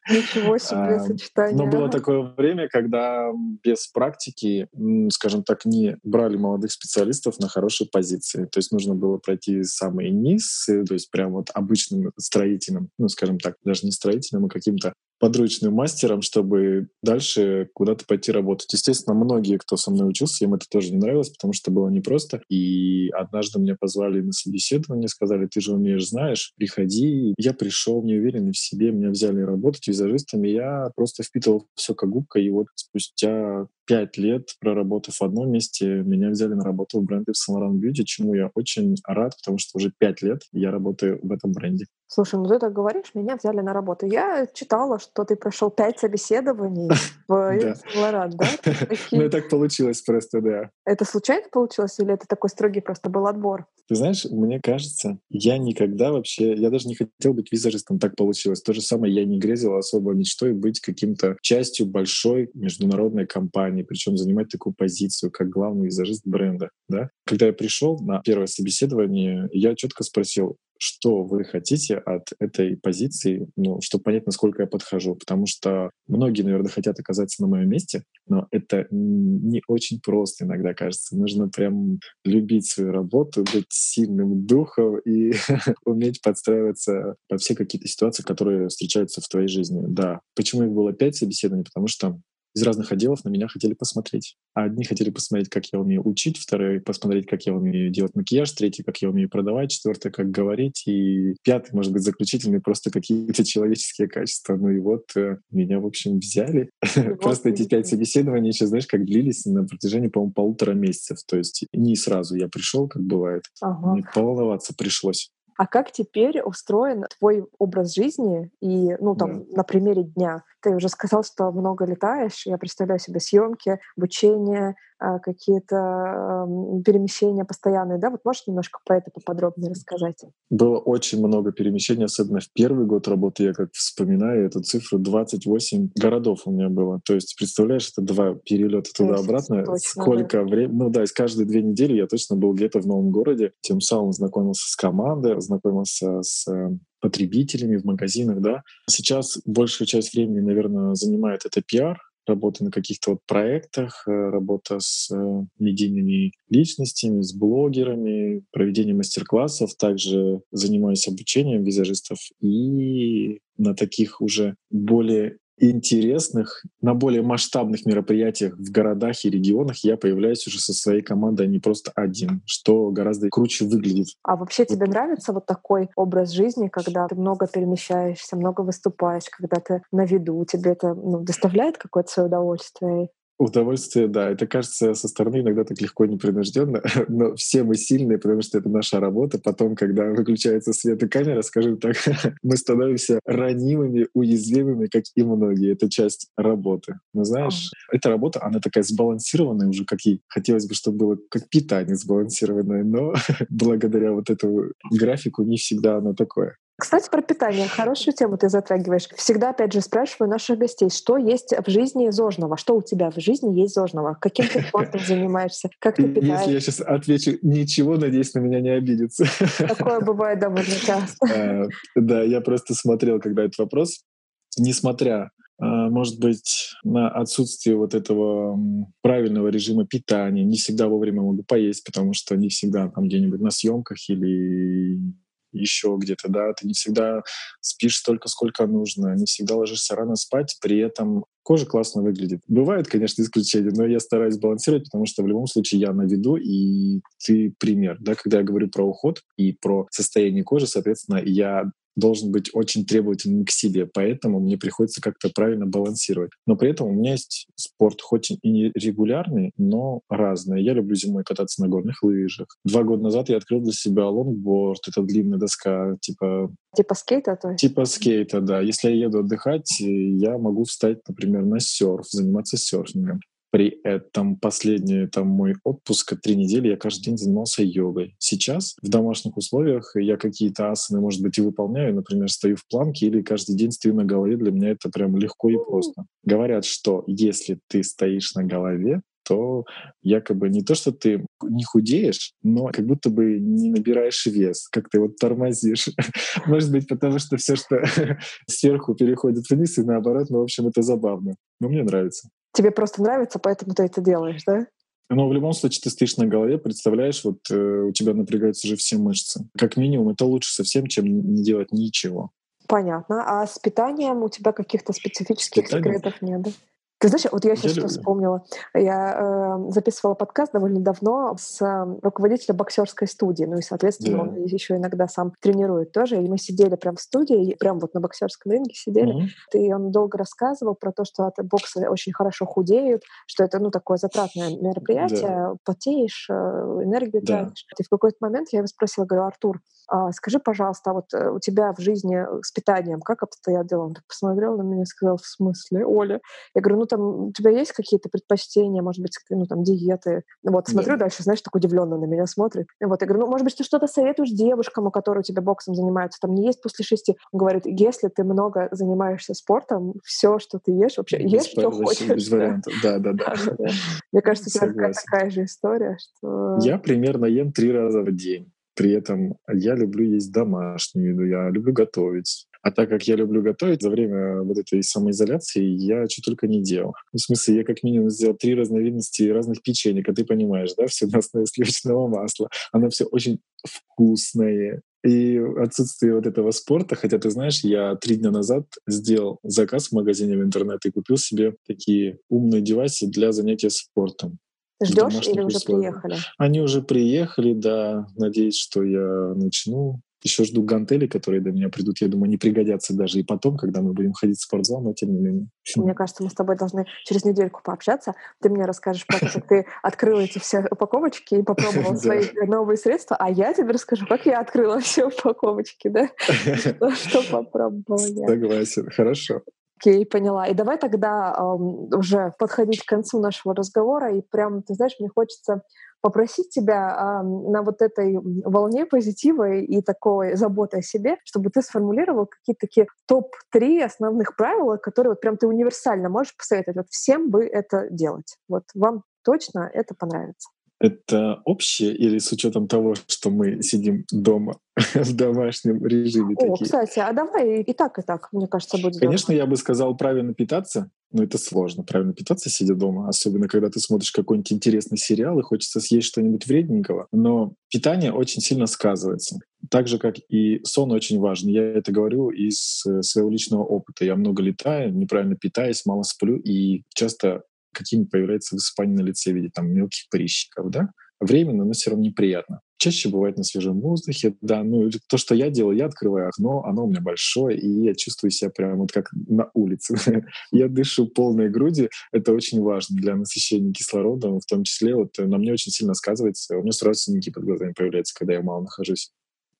Ничего себе сочетание. Но было такое время, когда без практики, скажем так, не брали молодых специалистов на хорошие позиции. То есть нужно было пройти самый низ, то есть прям вот обычным строительным, ну, скажем так, даже не строительным, а каким-то подручным мастером, чтобы дальше куда-то пойти работать. Естественно, многие, кто со мной учился, им это тоже не нравилось, потому что было непросто. И однажды меня позвали на собеседование, сказали, ты же умеешь, знаешь, приходи. Я пришел, неуверенный в себе, меня взяли работать визажистами. Я просто впитывал все как губка. И вот спустя пять лет, проработав в одном месте, меня взяли на работу в бренд Yves Saint Laurent Beauty, чему я очень рад, потому что уже пять лет я работаю в этом бренде. Слушай, ну ты так говоришь, меня взяли на работу. Я читала, что ты прошел пять собеседований в Лорад, да? Ну так получилось просто, да. Это случайно получилось или это такой строгий просто был отбор? Ты знаешь, мне кажется, я никогда вообще, я даже не хотел быть визажистом, так получилось. То же самое, я не грезил особо мечтой быть каким-то частью большой международной компании, причем занимать такую позицию, как главный визажист бренда. Да? Когда я пришел на первое собеседование, я четко спросил, что вы хотите от этой позиции, ну, чтобы понять, насколько я подхожу. Потому что многие, наверное, хотят оказаться на моем месте, но это не очень просто иногда кажется. Нужно прям любить свою работу, быть сильным духом и уметь подстраиваться под все какие-то ситуации, которые встречаются в твоей жизни. Да. Почему их было пять собеседований? Потому что из разных отделов на меня хотели посмотреть. А одни хотели посмотреть, как я умею учить, вторые — посмотреть, как я умею делать макияж, третий — как я умею продавать, четвертый — как говорить, и пятый, может быть, заключительный — просто какие-то человеческие качества. Ну и вот э, меня, в общем, взяли. Просто эти пять собеседований еще, знаешь, как длились на протяжении, по-моему, полутора месяцев. То есть не сразу я пришел, как бывает. Мне поволноваться пришлось. А как теперь устроен твой образ жизни и, ну, там, да. на примере дня? Ты уже сказал, что много летаешь. Я представляю себе съемки, обучение, какие-то перемещения постоянные, да? Вот можешь немножко про это поподробнее рассказать? Было очень много перемещений, особенно в первый год работы. Я как вспоминаю эту цифру, 28 городов у меня было. То есть, представляешь, это два перелета туда-обратно. Сколько да. времени? Ну да, из каждой две недели я точно был где-то в новом городе. Тем самым знакомился с командой, знакомился с э, потребителями в магазинах, да. Сейчас большую часть времени, наверное, занимает это пиар, работа на каких-то вот проектах, э, работа с э, медийными личностями, с блогерами, проведение мастер-классов. Также занимаюсь обучением визажистов и на таких уже более интересных, на более масштабных мероприятиях в городах и регионах я появляюсь уже со своей командой, а не просто один, что гораздо круче выглядит. А вообще тебе нравится вот такой образ жизни, когда ты много перемещаешься, много выступаешь, когда ты на виду, тебе это ну, доставляет какое-то свое удовольствие? Удовольствие, да. Это кажется со стороны иногда так легко и непринужденно, но все мы сильные, потому что это наша работа. Потом, когда выключается свет и камера, скажем так, мы становимся ранимыми, уязвимыми, как и многие. Это часть работы. Но знаешь, эта работа, она такая сбалансированная уже, как и хотелось бы, чтобы было как питание сбалансированное, но благодаря вот этому графику не всегда оно такое. Кстати, про питание. Хорошую тему ты затрагиваешь. Всегда, опять же, спрашиваю наших гостей, что есть в жизни зожного? Что у тебя в жизни есть зожного? Каким ты спортом занимаешься? Как ты питаешься? Если я сейчас отвечу ничего, надеюсь, на меня не обидится. Такое бывает довольно часто. А, да, я просто смотрел, когда этот вопрос. Несмотря а, может быть, на отсутствие вот этого правильного режима питания. Не всегда вовремя могу поесть, потому что не всегда там где-нибудь на съемках или еще где-то, да, ты не всегда спишь столько, сколько нужно, не всегда ложишься рано спать, при этом кожа классно выглядит. Бывают, конечно, исключения, но я стараюсь балансировать, потому что в любом случае я на виду, и ты пример. Да? Когда я говорю про уход и про состояние кожи, соответственно, я должен быть очень требовательным к себе, поэтому мне приходится как-то правильно балансировать. Но при этом у меня есть спорт, хоть и не регулярный, но разный. Я люблю зимой кататься на горных лыжах. Два года назад я открыл для себя лонгборд, это длинная доска, типа... Типа скейта, то есть? Типа скейта, да. Если я еду отдыхать, я могу встать, например, на серф, заниматься серфингом. При этом последний там мой отпуск три недели я каждый день занимался йогой. Сейчас в домашних условиях я какие-то асаны, может быть, и выполняю. Например, стою в планке или каждый день стою на голове. Для меня это прям легко и просто. Говорят, что если ты стоишь на голове, то якобы не то, что ты не худеешь, но как будто бы не набираешь вес, как ты вот тормозишь. Может быть, потому что все, что сверху переходит вниз, и наоборот, ну, в общем, это забавно. Но мне нравится тебе просто нравится, поэтому ты это делаешь, да? Но в любом случае ты стоишь на голове, представляешь, вот э, у тебя напрягаются же все мышцы. Как минимум это лучше совсем, чем не делать ничего. Понятно. А с питанием у тебя каких-то специфических Питание? секретов нет? Да? Ты знаешь, вот я сейчас я что вспомнила. Я э, записывала подкаст довольно давно с э, руководителем боксерской студии. Ну и, соответственно, yeah. он еще иногда сам тренирует тоже. И мы сидели прям в студии, прям вот на боксерском ринге сидели. Mm-hmm. И он долго рассказывал про то, что от бокса очень хорошо худеют, что это, ну, такое затратное мероприятие. Yeah. Потеешь, э, энергию yeah. тратишь. И в какой-то момент я его спросила, говорю, Артур, а скажи, пожалуйста, а вот э, у тебя в жизни с питанием как обстоят дела? Он так посмотрел на меня и сказал, в смысле, Оля? Я говорю, ну, там у тебя есть какие-то предпочтения, может быть, ну, там, диеты? Вот, смотрю да. дальше, знаешь, так удивленно на меня смотрит. Вот, я говорю, ну, может быть, ты что-то советуешь девушкам, у которых у тебя боксом занимаются, там, не есть после шести? Он говорит, если ты много занимаешься спортом, все, что ты ешь, вообще, без ешь, что хочешь. Без вариантов, да, да, да. Мне кажется, у тебя такая же история, что... Я примерно ем три раза в день. При этом я люблю есть домашнюю еду, я люблю готовить. А так как я люблю готовить, за время вот этой самоизоляции я что только не делал. Ну, в смысле, я как минимум сделал три разновидности разных печенек, а ты понимаешь, да, все на основе сливочного масла. Оно все очень вкусное. И отсутствие вот этого спорта, хотя ты знаешь, я три дня назад сделал заказ в магазине в интернет и купил себе такие умные девайсы для занятия спортом. Ждешь или уже условиях. приехали? Они уже приехали, да. Надеюсь, что я начну. Еще жду гантели, которые до меня придут. Я думаю, они пригодятся даже и потом, когда мы будем ходить в спортзал, но тем не менее. Мне кажется, мы с тобой должны через недельку пообщаться. Ты мне расскажешь как ты открыл эти все упаковочки и попробовал свои новые средства, а я тебе расскажу, как я открыла все упаковочки, да? Что попробовала Согласен, хорошо. Окей, поняла. И давай тогда э, уже подходить к концу нашего разговора. И прям, ты знаешь, мне хочется попросить тебя э, на вот этой волне позитива и такой заботы о себе, чтобы ты сформулировал какие-то такие топ-3 основных правила, которые вот прям ты универсально можешь посоветовать. Вот всем бы это делать. Вот вам точно это понравится. Это общее или с учетом того, что мы сидим дома в домашнем режиме? О, такие? кстати, а давай и так, и так, мне кажется, будет Конечно, я бы сказал правильно питаться, но это сложно, правильно питаться, сидя дома, особенно когда ты смотришь какой-нибудь интересный сериал и хочется съесть что-нибудь вредненького. Но питание очень сильно сказывается. Так же, как и сон очень важен. Я это говорю из э, своего личного опыта. Я много летаю, неправильно питаюсь, мало сплю и часто какие-нибудь появляются высыпания на лице в виде там мелких прыщиков, да, временно, но все равно неприятно. Чаще бывает на свежем воздухе, да, ну то, что я делаю, я открываю окно, оно у меня большое, и я чувствую себя прямо вот как на улице. я дышу полной грудью, это очень важно для насыщения кислородом, в том числе вот на мне очень сильно сказывается, у меня сразу синяки под глазами появляются, когда я мало нахожусь.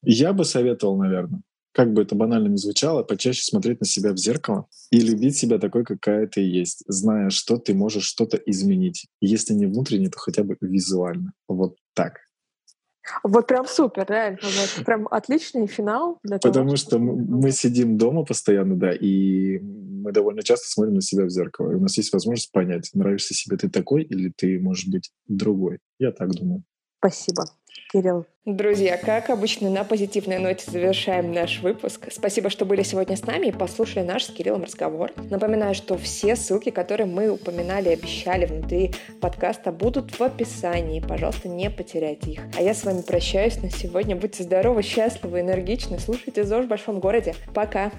Я бы советовал, наверное, как бы это банально ни звучало, почаще смотреть на себя в зеркало и любить себя такой, какая ты есть, зная, что ты можешь что-то изменить. Если не внутренне, то хотя бы визуально. Вот так. Вот прям супер, реально. Вот прям отличный финал. Для того, Потому что мы, мы сидим дома постоянно, да, и мы довольно часто смотрим на себя в зеркало. И у нас есть возможность понять, нравишься себе ты такой или ты можешь быть другой. Я так думаю. Спасибо. Кирилл. Друзья, как обычно, на позитивной ноте завершаем наш выпуск. Спасибо, что были сегодня с нами и послушали наш с Кириллом разговор. Напоминаю, что все ссылки, которые мы упоминали и обещали внутри подкаста, будут в описании. Пожалуйста, не потеряйте их. А я с вами прощаюсь на сегодня. Будьте здоровы, счастливы, энергичны. Слушайте ЗОЖ в большом городе. Пока!